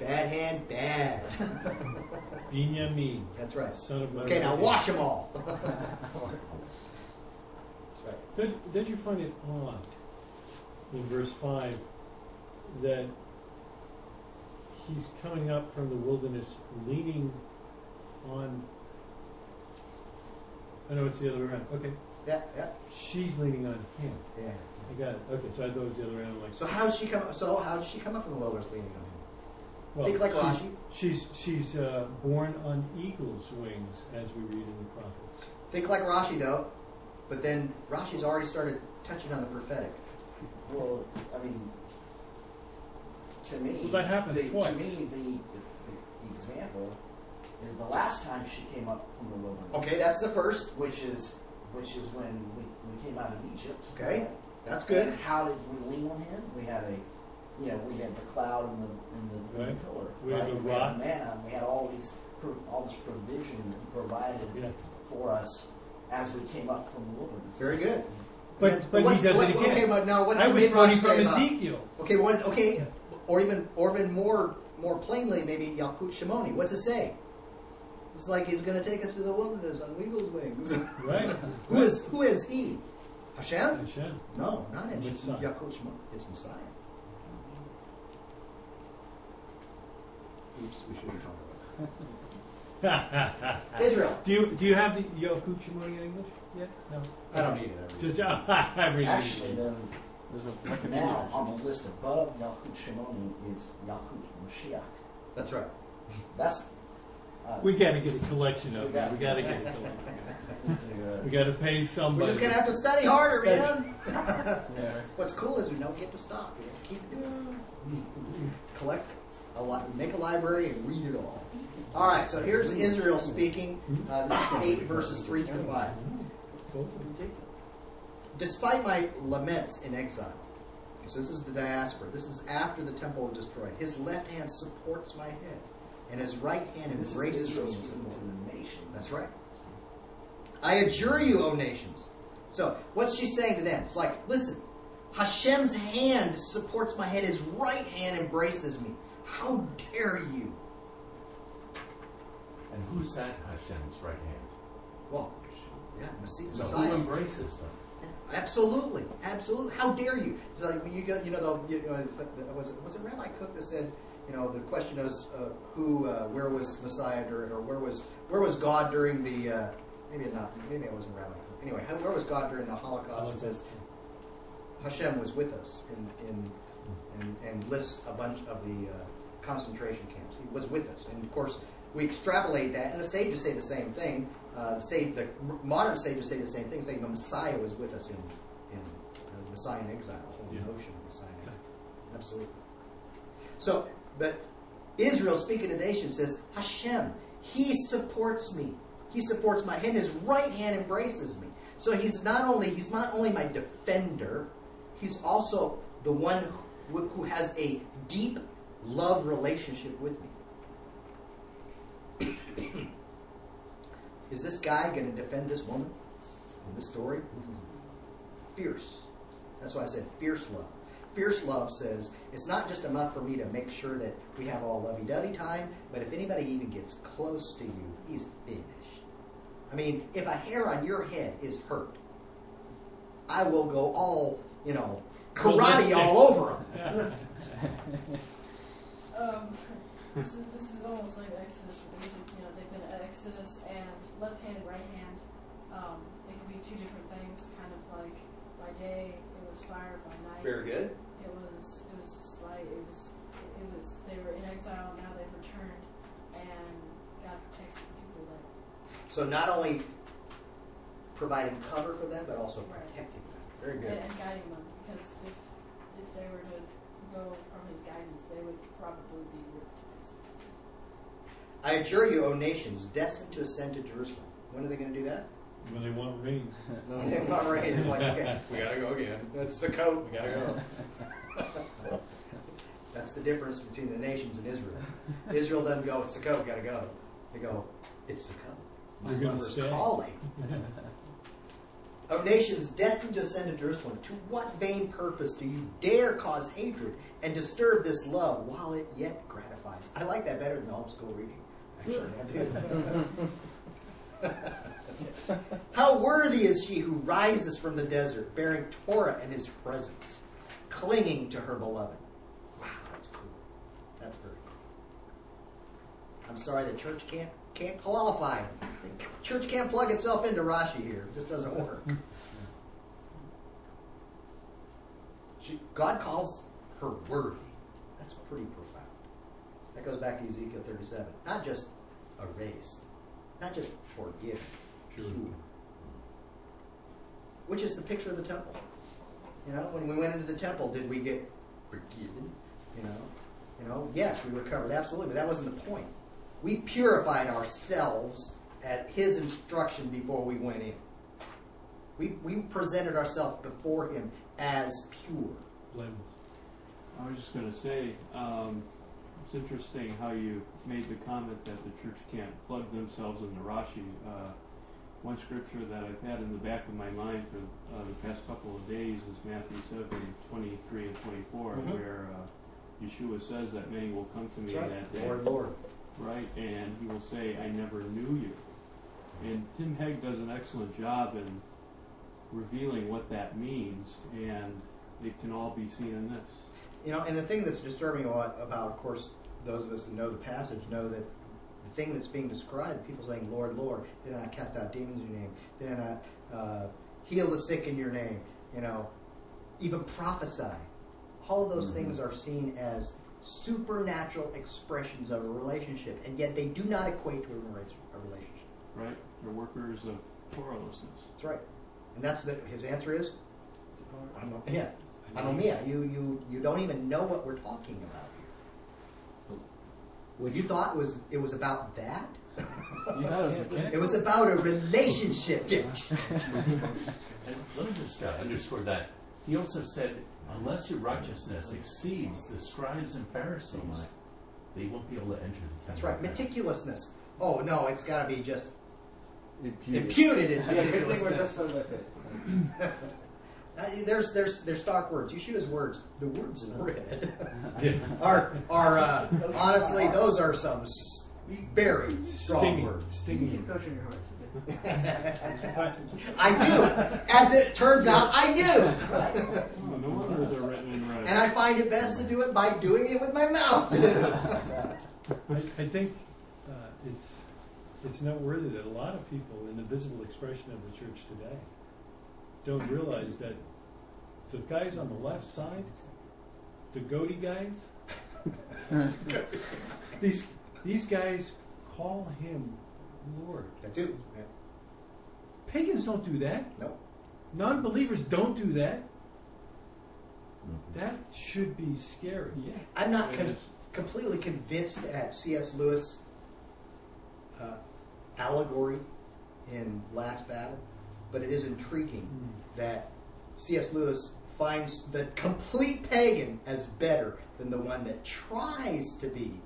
Bad hand bad. Binyamin, That's right. son of Okay, now wash them all. That's right. Did, did you find it odd in verse 5 that he's coming up from the wilderness leaning on. I know it's the other way around. Okay. Yeah, yeah, She's leaning on him. yeah. I got it. Okay, so I thought it was the other way around. Like, So how does she come? So how does she come up from the wilderness leaning on him? well, Think like she's, Rashi. She's, she's uh, born on eagle's wings, as we read in the prophets. Think like Rashi though, but then Rashi's already started touching on the prophetic. Well, I mean, to me, Well, that happens the, twice. to me, the, the, the example is the last time she came up from the wilderness. Okay, that's the first. Which is which is when we, we came out of Egypt. Okay, right? that's good. And how did we lean on him? We had a, you know, we had the cloud and the and the, Right. pillar. We had right? the we rock. had manna. We had all these pro- all this provision that he provided Yeah. for us as we came up from the wilderness. Very good. But- That's- but he what's- does it again. Okay, but now what's I the was Midrash quoting say from about- Ezekiel. Okay, what? Okay, or even or even more more plainly, maybe Yalkut Shimoni. What's it say? It's like he's going to take us to the wilderness on eagle's wings. Right? who is who is he? Hashem? Hashem. No, not in Messiah. Yalkut It's Messiah. Oops, we shouldn't talk about it. Israel. Do you do you have the Yalkut Shimoni in English yet? No. I don't need it. I read Just I read it. Actually, then There's a Wikipedia now on the list above Yalkut Shimoni is Yalkut Mashiach. That's right. That's We got to get a collection of We them. got- We got to get a collection. into, uh, We got to pay somebody. We're just going to have to study harder, man. Yeah. What's cool is we don't get to stop. We have to keep doing it. Collect a lot, make a library and read it all. All right, so here's Israel speaking. Uh, this is eight verses three through five. Despite my laments in exile, so this is the diaspora. This is after the temple was destroyed. His left hand supports my head, and his right hand this embraces Israel me support. to the nations. That's right. I adjure you, O nations. So, what's she saying to them? It's like, listen, Hashem's hand supports my head, his right hand embraces me. How dare you? And who's that Hashem's right hand? Well, yeah, Messiah. So Messiah. who embraces them? Yeah, Absolutely, absolutely. How dare you? It's like when you got, you know, the, you know, it's like the- was it was it Rabbi Kook that said, you know, the question is, uh, who, uh, where was Messiah during, or where was where was God during the, uh, maybe not, maybe it wasn't Rabbi. Anyway, how, where was God during the Holocaust? It says Hashem was with us in in and, and lists a bunch of the uh, concentration camps. He was with us, and of course we extrapolate that, and the sages say the same thing. Uh, the, the modern sages say the same thing, saying the Messiah was with us in in uh, Messiah in exile, the whole Yeah. notion of Messiah in exile. Absolutely. So, but Israel, speaking to the nation, says Hashem. He supports me. He supports my hand. His right hand embraces me. So he's not only he's not only my defender, he's also the one who, who has a deep love relationship with me. Is this guy going to defend this woman in this story? Mm-hmm. Fierce. That's why I said fierce love. Fierce love says it's not just enough for me to make sure that we have all lovey dovey time, but if anybody even gets close to you, he's finished. I mean, if a hair on your head is hurt, I will go all, you know, karate Ballistic. all over him. Um, this, is, this is almost like Exodus with Egypt. You know, they've been at Exodus and left hand and right hand. Um, it could be two different things. Kind of like by day it was fire, by night Very good. it was it was like it was it was they were in exile and now they've returned, and God protects His people there. So not only providing cover for them, but also Right. protecting them. Very and, good. and guiding them because if if they were to go from his guidance, they would probably be ripped to pieces. I adjure you, O nations, destined to ascend to Jerusalem. When are they going to do that? When they want rain. No, they're not ready. It's like, okay, we gotta go again. That's Sukkot. We gotta go. That's the difference between the nations and Israel. Israel doesn't go, it's Sukkot, we gotta go. They go, it's Sukkot. My You're gonna mother's stay. calling. O nations destined to ascend to Jerusalem, to what vain purpose do you dare cause hatred and disturb this love while it yet gratifies? I like that better than the homeschool reading. Actually, I do. How worthy is she who rises from the desert, bearing Torah in his presence, clinging to her beloved. Wow, that's cool. That's very cool. I'm sorry the church can't can't qualify. The church can't plug itself into Rashi here. It just doesn't work. Hmm. She, God calls her worthy. That's pretty profound. That goes back to Ezekiel 37. Not just erased, not just forgiven, pure. Which is the picture of the temple. You know, when we went into the temple, did we get forgiven? You know, you know, yes, we were covered, absolutely, but that wasn't the point. We purified ourselves at His instruction before we went in. We, we presented ourselves before Him as pure. Blameless. I was just going to say, um, it's interesting how you made the comment that the church can't plug themselves into Rashi. Uh, one scripture that I've had in the back of my mind for uh, the past couple of days is Matthew 7, 23 and 24, Mhm. where uh, Yeshua says that many will come to me right. that day. Lord, Lord. Right, and he will say, I never knew you. And Tim Hegg does an excellent job in revealing what that means, and it can all be seen in this. You know, and the thing that's disturbing about, of course, those of us who know the passage know that the thing that's being described, people saying, Lord, Lord, did I not cast out demons in your name? Did I not uh, heal the sick in your name? You know, even prophesy. All of those Mhm. things are seen as supernatural expressions of a relationship, and yet they do not equate to a relationship. Right? They're workers of powerlessness. That's right. And that's the, his answer is, I don't, yeah, I don't, yeah, you, you, you don't even know what we're talking about here. You thought it was it was about that? You thought it was mechanical? It was about a relationship. And let me just uh, underscore that. He also said, unless your righteousness exceeds the scribes and Pharisees, they won't be able to enter the kingdom. That's right. Meticulousness. Oh no, it's got to be just Imputed. imputed in Yeah, good we're meticulousness. just done with it. Uh, there's there's there's stock words. You shoot his words. The words in red Yeah. are are uh, honestly those are some s- very strong Stinging. words. You Stinging. keep coaching your heart. I do. As it turns out, I do. Oh, no wonder they're written in red. And I find it best to do it by doing it with my mouth. too. I, I think uh, it's it's noteworthy that a lot of people in the visible expression of the church today don't realize that the guys on the left side, the goatee guys, these these guys call him Lord. I do. Yeah. Pagans don't do that. Nope. Non-believers don't do that. Mhm. That should be scary. Yeah. I'm not con- completely convinced at C.S. Lewis' uh, allegory in Last Battle, but it is intriguing hmm. that C.S. Lewis finds the complete pagan as better than the one that tries to be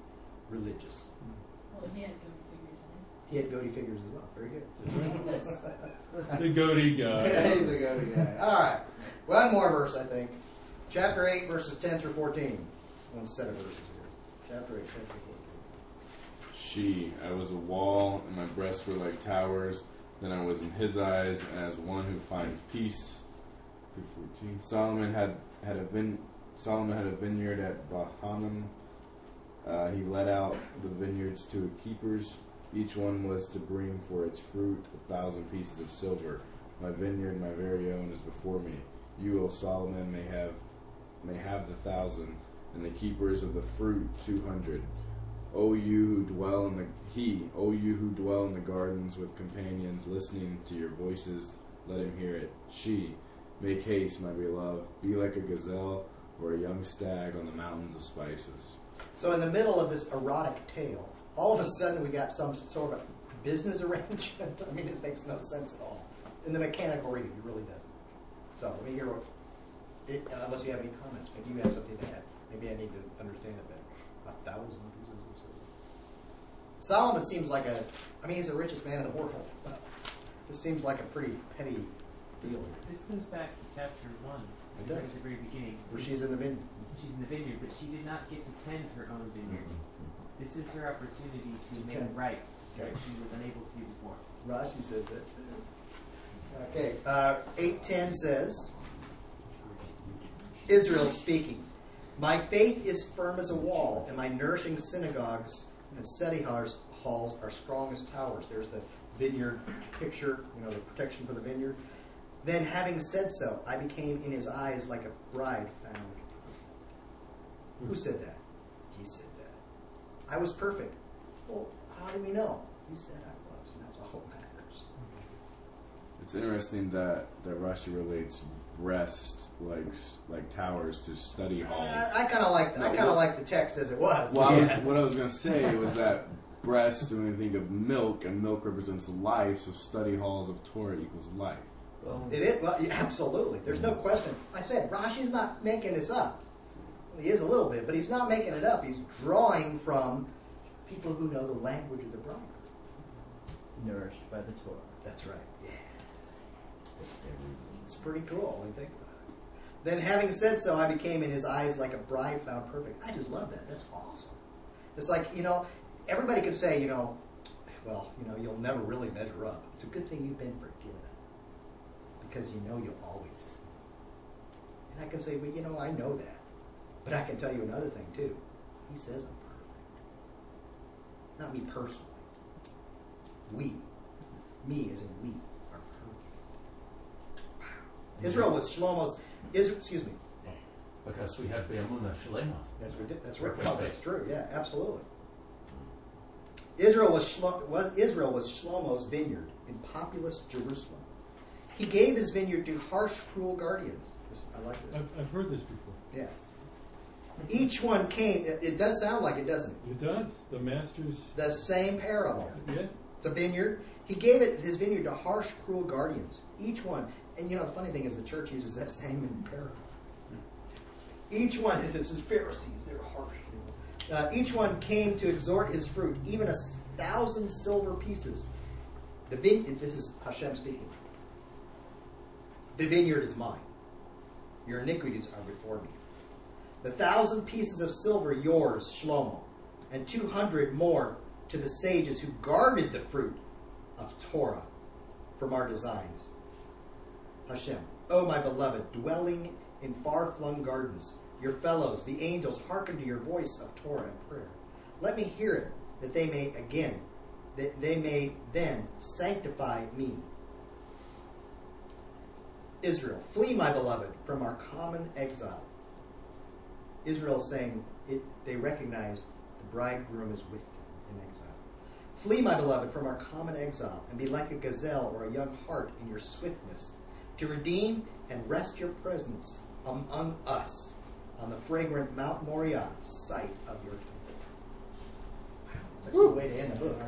religious. Hmm. Well, he had good figures He had goatee figures as well. Very good. in his. Yes. The goatee guy. yeah, he's a goatee guy. All right. One more verse, I think. Chapter 8, verses 10 through 14. One set of verses here. Chapter 8, 10 through 14. She, I was a wall, and my breasts were like towers. Then I was in his eyes as one who finds peace. Through fourteen. Solomon had had a vin- Solomon had a vineyard at Baal Hamon. Uh, he let out the vineyards to keepers. Each one was to bring for its fruit a thousand pieces of silver. My vineyard, my very own, is before me. You, O Solomon, may have may have the thousand, and the keepers of the fruit two hundred. O you who dwell in the he, O you who dwell in the gardens with companions, listening to your voices, let him hear it. She, make haste, my beloved, be like a gazelle or a young stag on the mountains of spices. So in the middle of this erotic tale, all of a sudden we got some sort of business arrangement. I mean, this makes no sense at all. In the mechanical reading, it really doesn't. So let me hear what, it, unless you have any comments, maybe you have something to add. Maybe I need to understand it better. A thousand. Solomon seems like a, I mean, he's the richest man in the world. This seems like a pretty petty deal. This goes back to chapter one, It right does. at the very beginning. Where she's in the vineyard. She's in the vineyard, but she did not get to tend her own vineyard. This is her opportunity to make Okay. right Okay. what she was unable to do before. Rashi says that too. Okay, uh, 810 says, Israel speaking, My faith is firm as a wall, and my nourishing synagogues and study halls halls are strong as towers. There's the vineyard picture, you know, the protection for the vineyard. Then, having said so, I became in his eyes like a bride found. Who hmm. said that? He said that. I was perfect. Well, how do we know? He said I was, and that's all that matters. It's interesting that that Rashi relates breast like like towers to study halls. I, I kind of like I kind of like the text as it was. Well, I was, what I was going to say was that breast, when we think of milk, and milk represents life, so study halls of Torah equals life. It is well, yeah, absolutely. There's no question. I said Rashi's not making this up. He is a little bit, but he's not making it up. He's drawing from people who know the language of the bridegroom. Nourished by the Torah. That's right. Yeah. It's pretty cool when you think about it. Then, having said so, I became in his eyes like a bride found perfect. I just love that. That's awesome. It's like, you know, everybody could say, you know, well, you know, you'll never really measure up. It's a good thing you've been forgiven because you know you'll always. And I can say, well, you know, I know that. But I can tell you another thing, too. He says I'm perfect. Not me personally. We, me as in we. Israel was Shlomo's. Israel, excuse me. Because we have the Amunah Shalema. That's we did. That's right. perfect. That's true. Yeah, absolutely. Israel was, Shlo, was Israel was Shlomo's vineyard in populous Jerusalem. He gave his vineyard to harsh, cruel guardians. This, I like this. I've, I've heard this before. Yeah. Each one came. It, it does sound like it, doesn't it? It does. The masters. The same parable. Yeah. It's a vineyard. He gave it his vineyard to harsh, cruel guardians. Each one, and you know the funny thing is the church uses that same in parable. Each one, this is Pharisees, they're harsh. Uh, each one came to exhort his fruit, even a thousand silver pieces. The vine- this is Hashem speaking. The vineyard is mine. Your iniquities are before me. The thousand pieces of silver yours, Shlomo, and two hundred more to the sages who guarded the fruit of Torah from our designs. Hashem, O my beloved, dwelling in far flung gardens, your fellows, the angels, hearken to your voice of Torah and prayer. Let me hear it, that they may again, that they may then sanctify me. Israel, flee, my beloved, from our common exile. Israel saying it, they recognize the bridegroom is with them in exile. Flee, my beloved, from our common exile, and be like a gazelle or a young hart in your swiftness, to redeem and rest your presence among us on the fragrant Mount Moriah, site of your temple. That's a good way to end the book.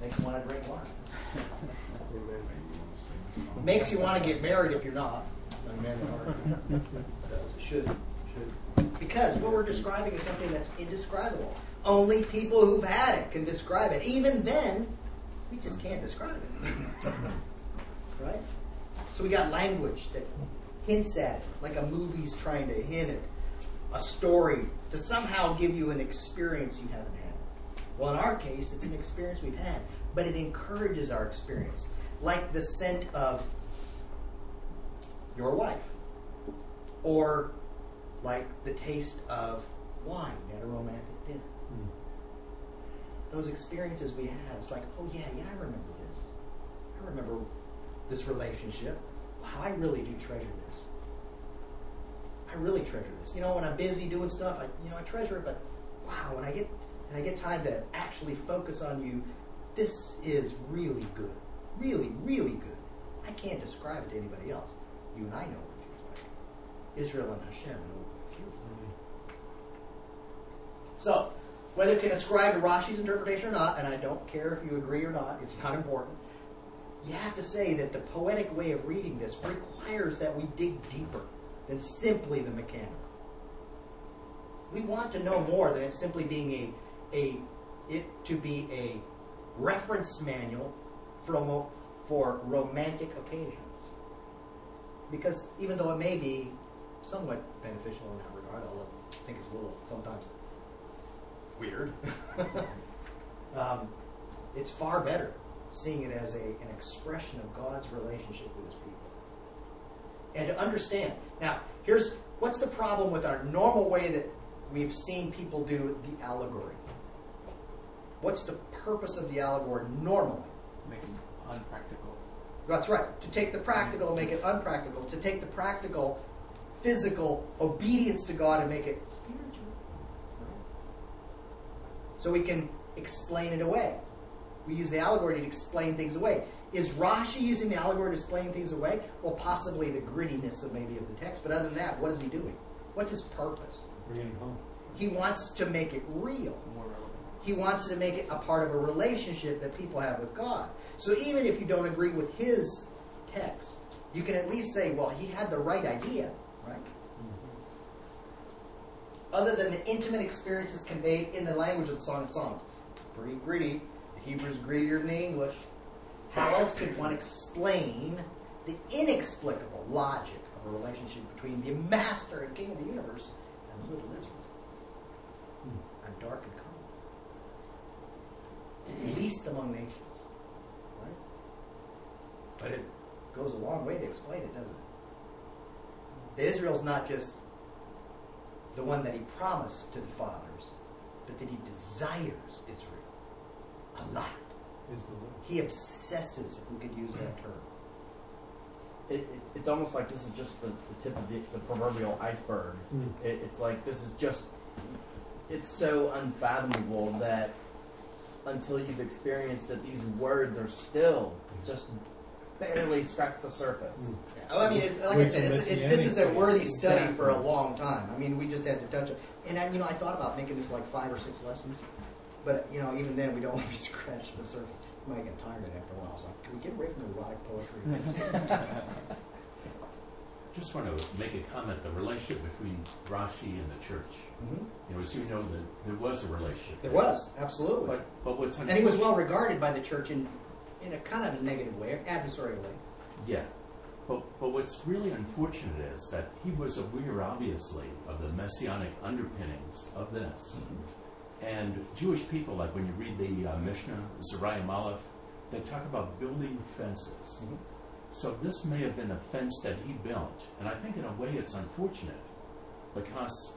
Makes you want to drink wine. Makes you want to get married if you're not. Men are. Does. It should. Should. Because what we're describing is something that's indescribable. Only people who've had it can describe it. Even then, we just can't describe it. right? So we got language that hints at it, like a movie's trying to hint it, a story to somehow give you an experience you haven't had. Well, in our case, it's an experience we've had, but it encourages our experience, like the scent of your wife, or like the taste of wine at a romantic. Those experiences we have, it's like, oh yeah, yeah, I remember this. I remember this relationship. Wow, I really do treasure this. I really treasure this. You know, when I'm busy doing stuff, I you know I treasure it. But wow, when I get and I get time to actually focus on you, this is really good, really, really good. I can't describe it to anybody else. You and I know what it feels like. Israel and Hashem know what it feels like. Mm-hmm. So, whether you can ascribe to Rashi's interpretation or not, and I don't care if you agree or not, it's not important. You have to say that the poetic way of reading this requires that we dig deeper than simply the mechanical. We want to know more than it simply being a, a it to be a reference manual for, for romantic occasions. Because even though it may be somewhat beneficial in that regard, although I think it's a little sometimes weird, um, it's far better seeing it as a, an expression of God's relationship with his people. And to understand. Now, here's what's the problem with our normal way that we've seen people do the allegory? What's the purpose of the allegory normally? Make it unpractical. That's right. To take the practical and make it unpractical. To take the practical, physical obedience to God and make it spiritual. So we can explain it away. We use the allegory to explain things away. Is Rashi using the allegory to explain things away? Well, possibly the grittiness of maybe of the text. But other than that, what is he doing? What's his purpose? Bringing it home. He wants to make it real. He wants to make it a part of a relationship that people have with God. So even if you don't agree with his text, you can at least say, well, he had the right idea, right? Other than the intimate experiences conveyed in the language of the Song of Songs. It's pretty gritty. The Hebrew's grittier than the English. How else could one explain the inexplicable logic of a relationship between the master and king of the universe and the little Israel? A dark and common. Least among nations. Right? But it goes a long way to explain it, doesn't it? Israel's not just the one that he promised to the fathers, but that he desires Israel a lot. Is the Lord. He obsesses, if we could use that term. It, it, it's almost like this is just the, the tip of the, the proverbial iceberg. Mm. It, it's like this is just. It's so unfathomable that until you've experienced it, these words are still just barely scratch the surface. Oh, I mean, it's, like I said, it's, it, this is a worthy study for a long time. I mean, we just had to touch it. And, I, you know, I thought about making this like five or six lessons. But, you know, even then, we don't want to be scratching the surface. You might get tired of it after a while. So, can we get away from erotic poetry? Just want to make a comment, the relationship between Rashi and the church. Mhm. You know, as you know, that there was a relationship. There was, absolutely. But, but what's And he was well regarded by the church in, in a kind of a negative way, adversarial way. Yeah. But, but what's really unfortunate is that he was aware, obviously, of the messianic underpinnings of this. And Jewish people, like when you read the uh, Mishnah, Zariah Malach, they talk about building fences. Mhm. So this may have been a fence that he built. And I think in a way it's unfortunate because,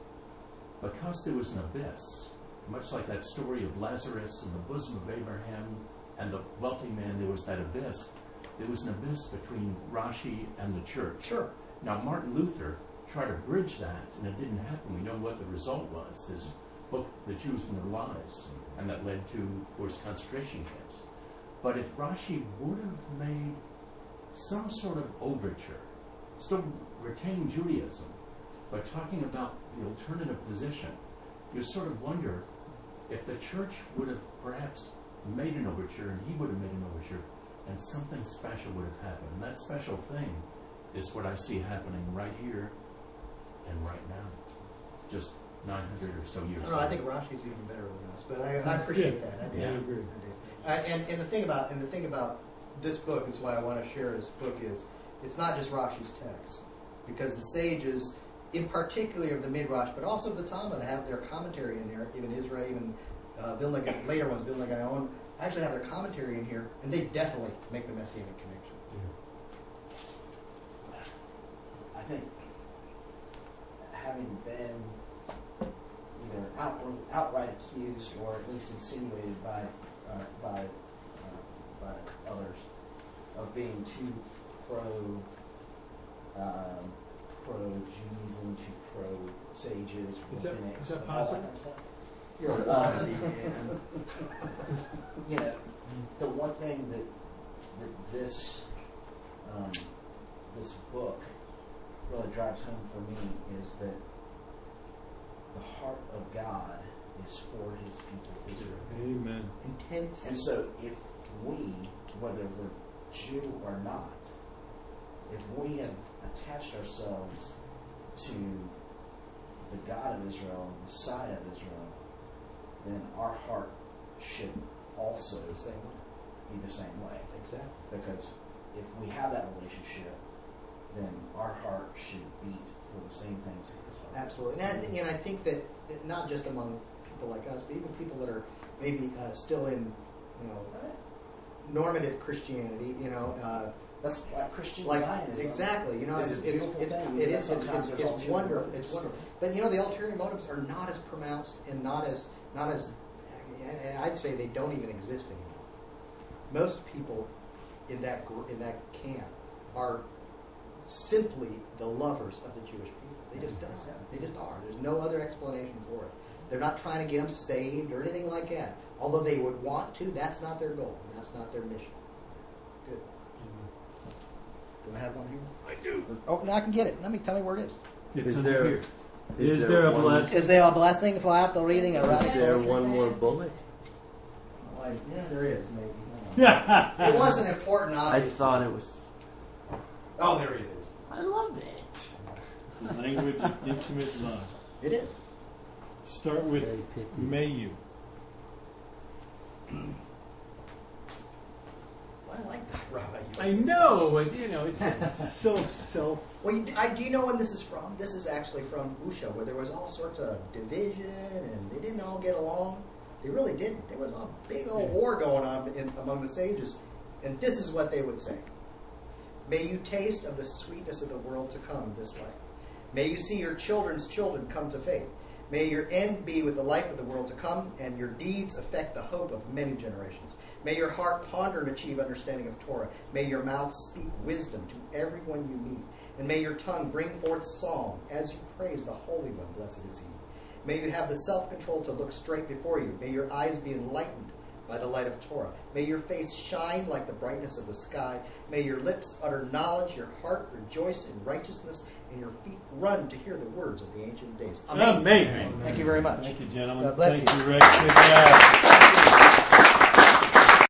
because there was an abyss, much like that story of Lazarus in the bosom of Abraham and the wealthy man, there was that abyss. There was an abyss between Rashi and the church. Sure. Now, Martin Luther tried to bridge that, and it didn't happen. We know what the result was his book, The Jews and Their Lies, and that led to, of course, concentration camps. But if Rashi would have made some sort of overture, still retaining Judaism, but talking about the alternative position, you sort of wonder if the church would have perhaps made an overture and he would have made an overture and something special would have happened. And that special thing is what I see happening right here and right now. Just 900 or so years I I later. think Rashi's even better than us, but I, I appreciate Yeah. that. I did. Yeah. I agree. I did. Uh, and, and the thing about and the thing about this book is why I want to share this book is it's not just Rashi's text because the sages, in particular of the Midrash, but also of the Talmud, have their commentary in there. Even Israel, even uh, Vilna, later ones, Vilna Gaon, actually have their commentary in here, and they definitely make the messianic connection. I think having been either out, outright accused or at least insinuated by uh, by uh, by others of being too pro um, pro Judaism to pro sages. Is that- rabbinics, is that possible? kind of stuff. You're, uh, you know, the one thing that that this um, this book really drives home for me is that the heart of God is for His people Israel. Amen. Intense. And so, if we, whether we're Jew or not, if we have attached ourselves to the God of Israel, the Messiah of Israel, then our heart should also the same way. be the same way. Exactly. Because if we have that relationship, then our heart should beat for the same things as well. Absolutely. And I, think, and I think that not just among people like us, but even people that are maybe uh, still in, you know, normative Christianity, you know, uh, That's why Christian like Zionism exactly, you know, is it's, a it's, it's, thing. it even is, though it's, it's, it's wonderful, it's wonderful. But you know, the ulterior motives are not as pronounced and not as, not as, and and I'd say they don't even exist anymore. Most people in that in that camp are simply the lovers of the Jewish people. They just don't. They just are. There's no other explanation for it. They're not trying to get them saved or anything like that. Although they would want to, that's not their goal. That's not their mission. Good. Do I have one here? I do. Oh, no, I can get it. Let me tell me where it is. It's Is there- here. Is, Is there a blessing? Is there a blessing for after reading a Is there one more bullet? Like, yeah, there is maybe. It wasn't important, I thought it was. Oh, there it is. I love it. It's the language of intimate love. It is. Start with may you. I like that, Rabbi. You I know, but you know, it's so self. Well, you, I, do you know when this is from? This is actually from Usha, where there was all sorts of division and they didn't all get along. They really didn't. There was a big old war going on in, among the sages, and this is what they would say: May you taste of the sweetness of the world to come this life. May you see your children's children come to faith. May your end be with the life of the world to come, and your deeds affect the hope of many generations. May your heart ponder and achieve understanding of Torah. May your mouth speak wisdom to everyone you meet. And may your tongue bring forth song as you praise the Holy One. Blessed is He. May you have the self control to look straight before you. May your eyes be enlightened by the light of Torah. May your face shine like the brightness of the sky. May your lips utter knowledge, your heart rejoice in righteousness, and your feet run to hear the words of the ancient days. Amen. Amen. Thank you very much. Thank you, gentlemen. God bless Thank you. you, Rick. Good job.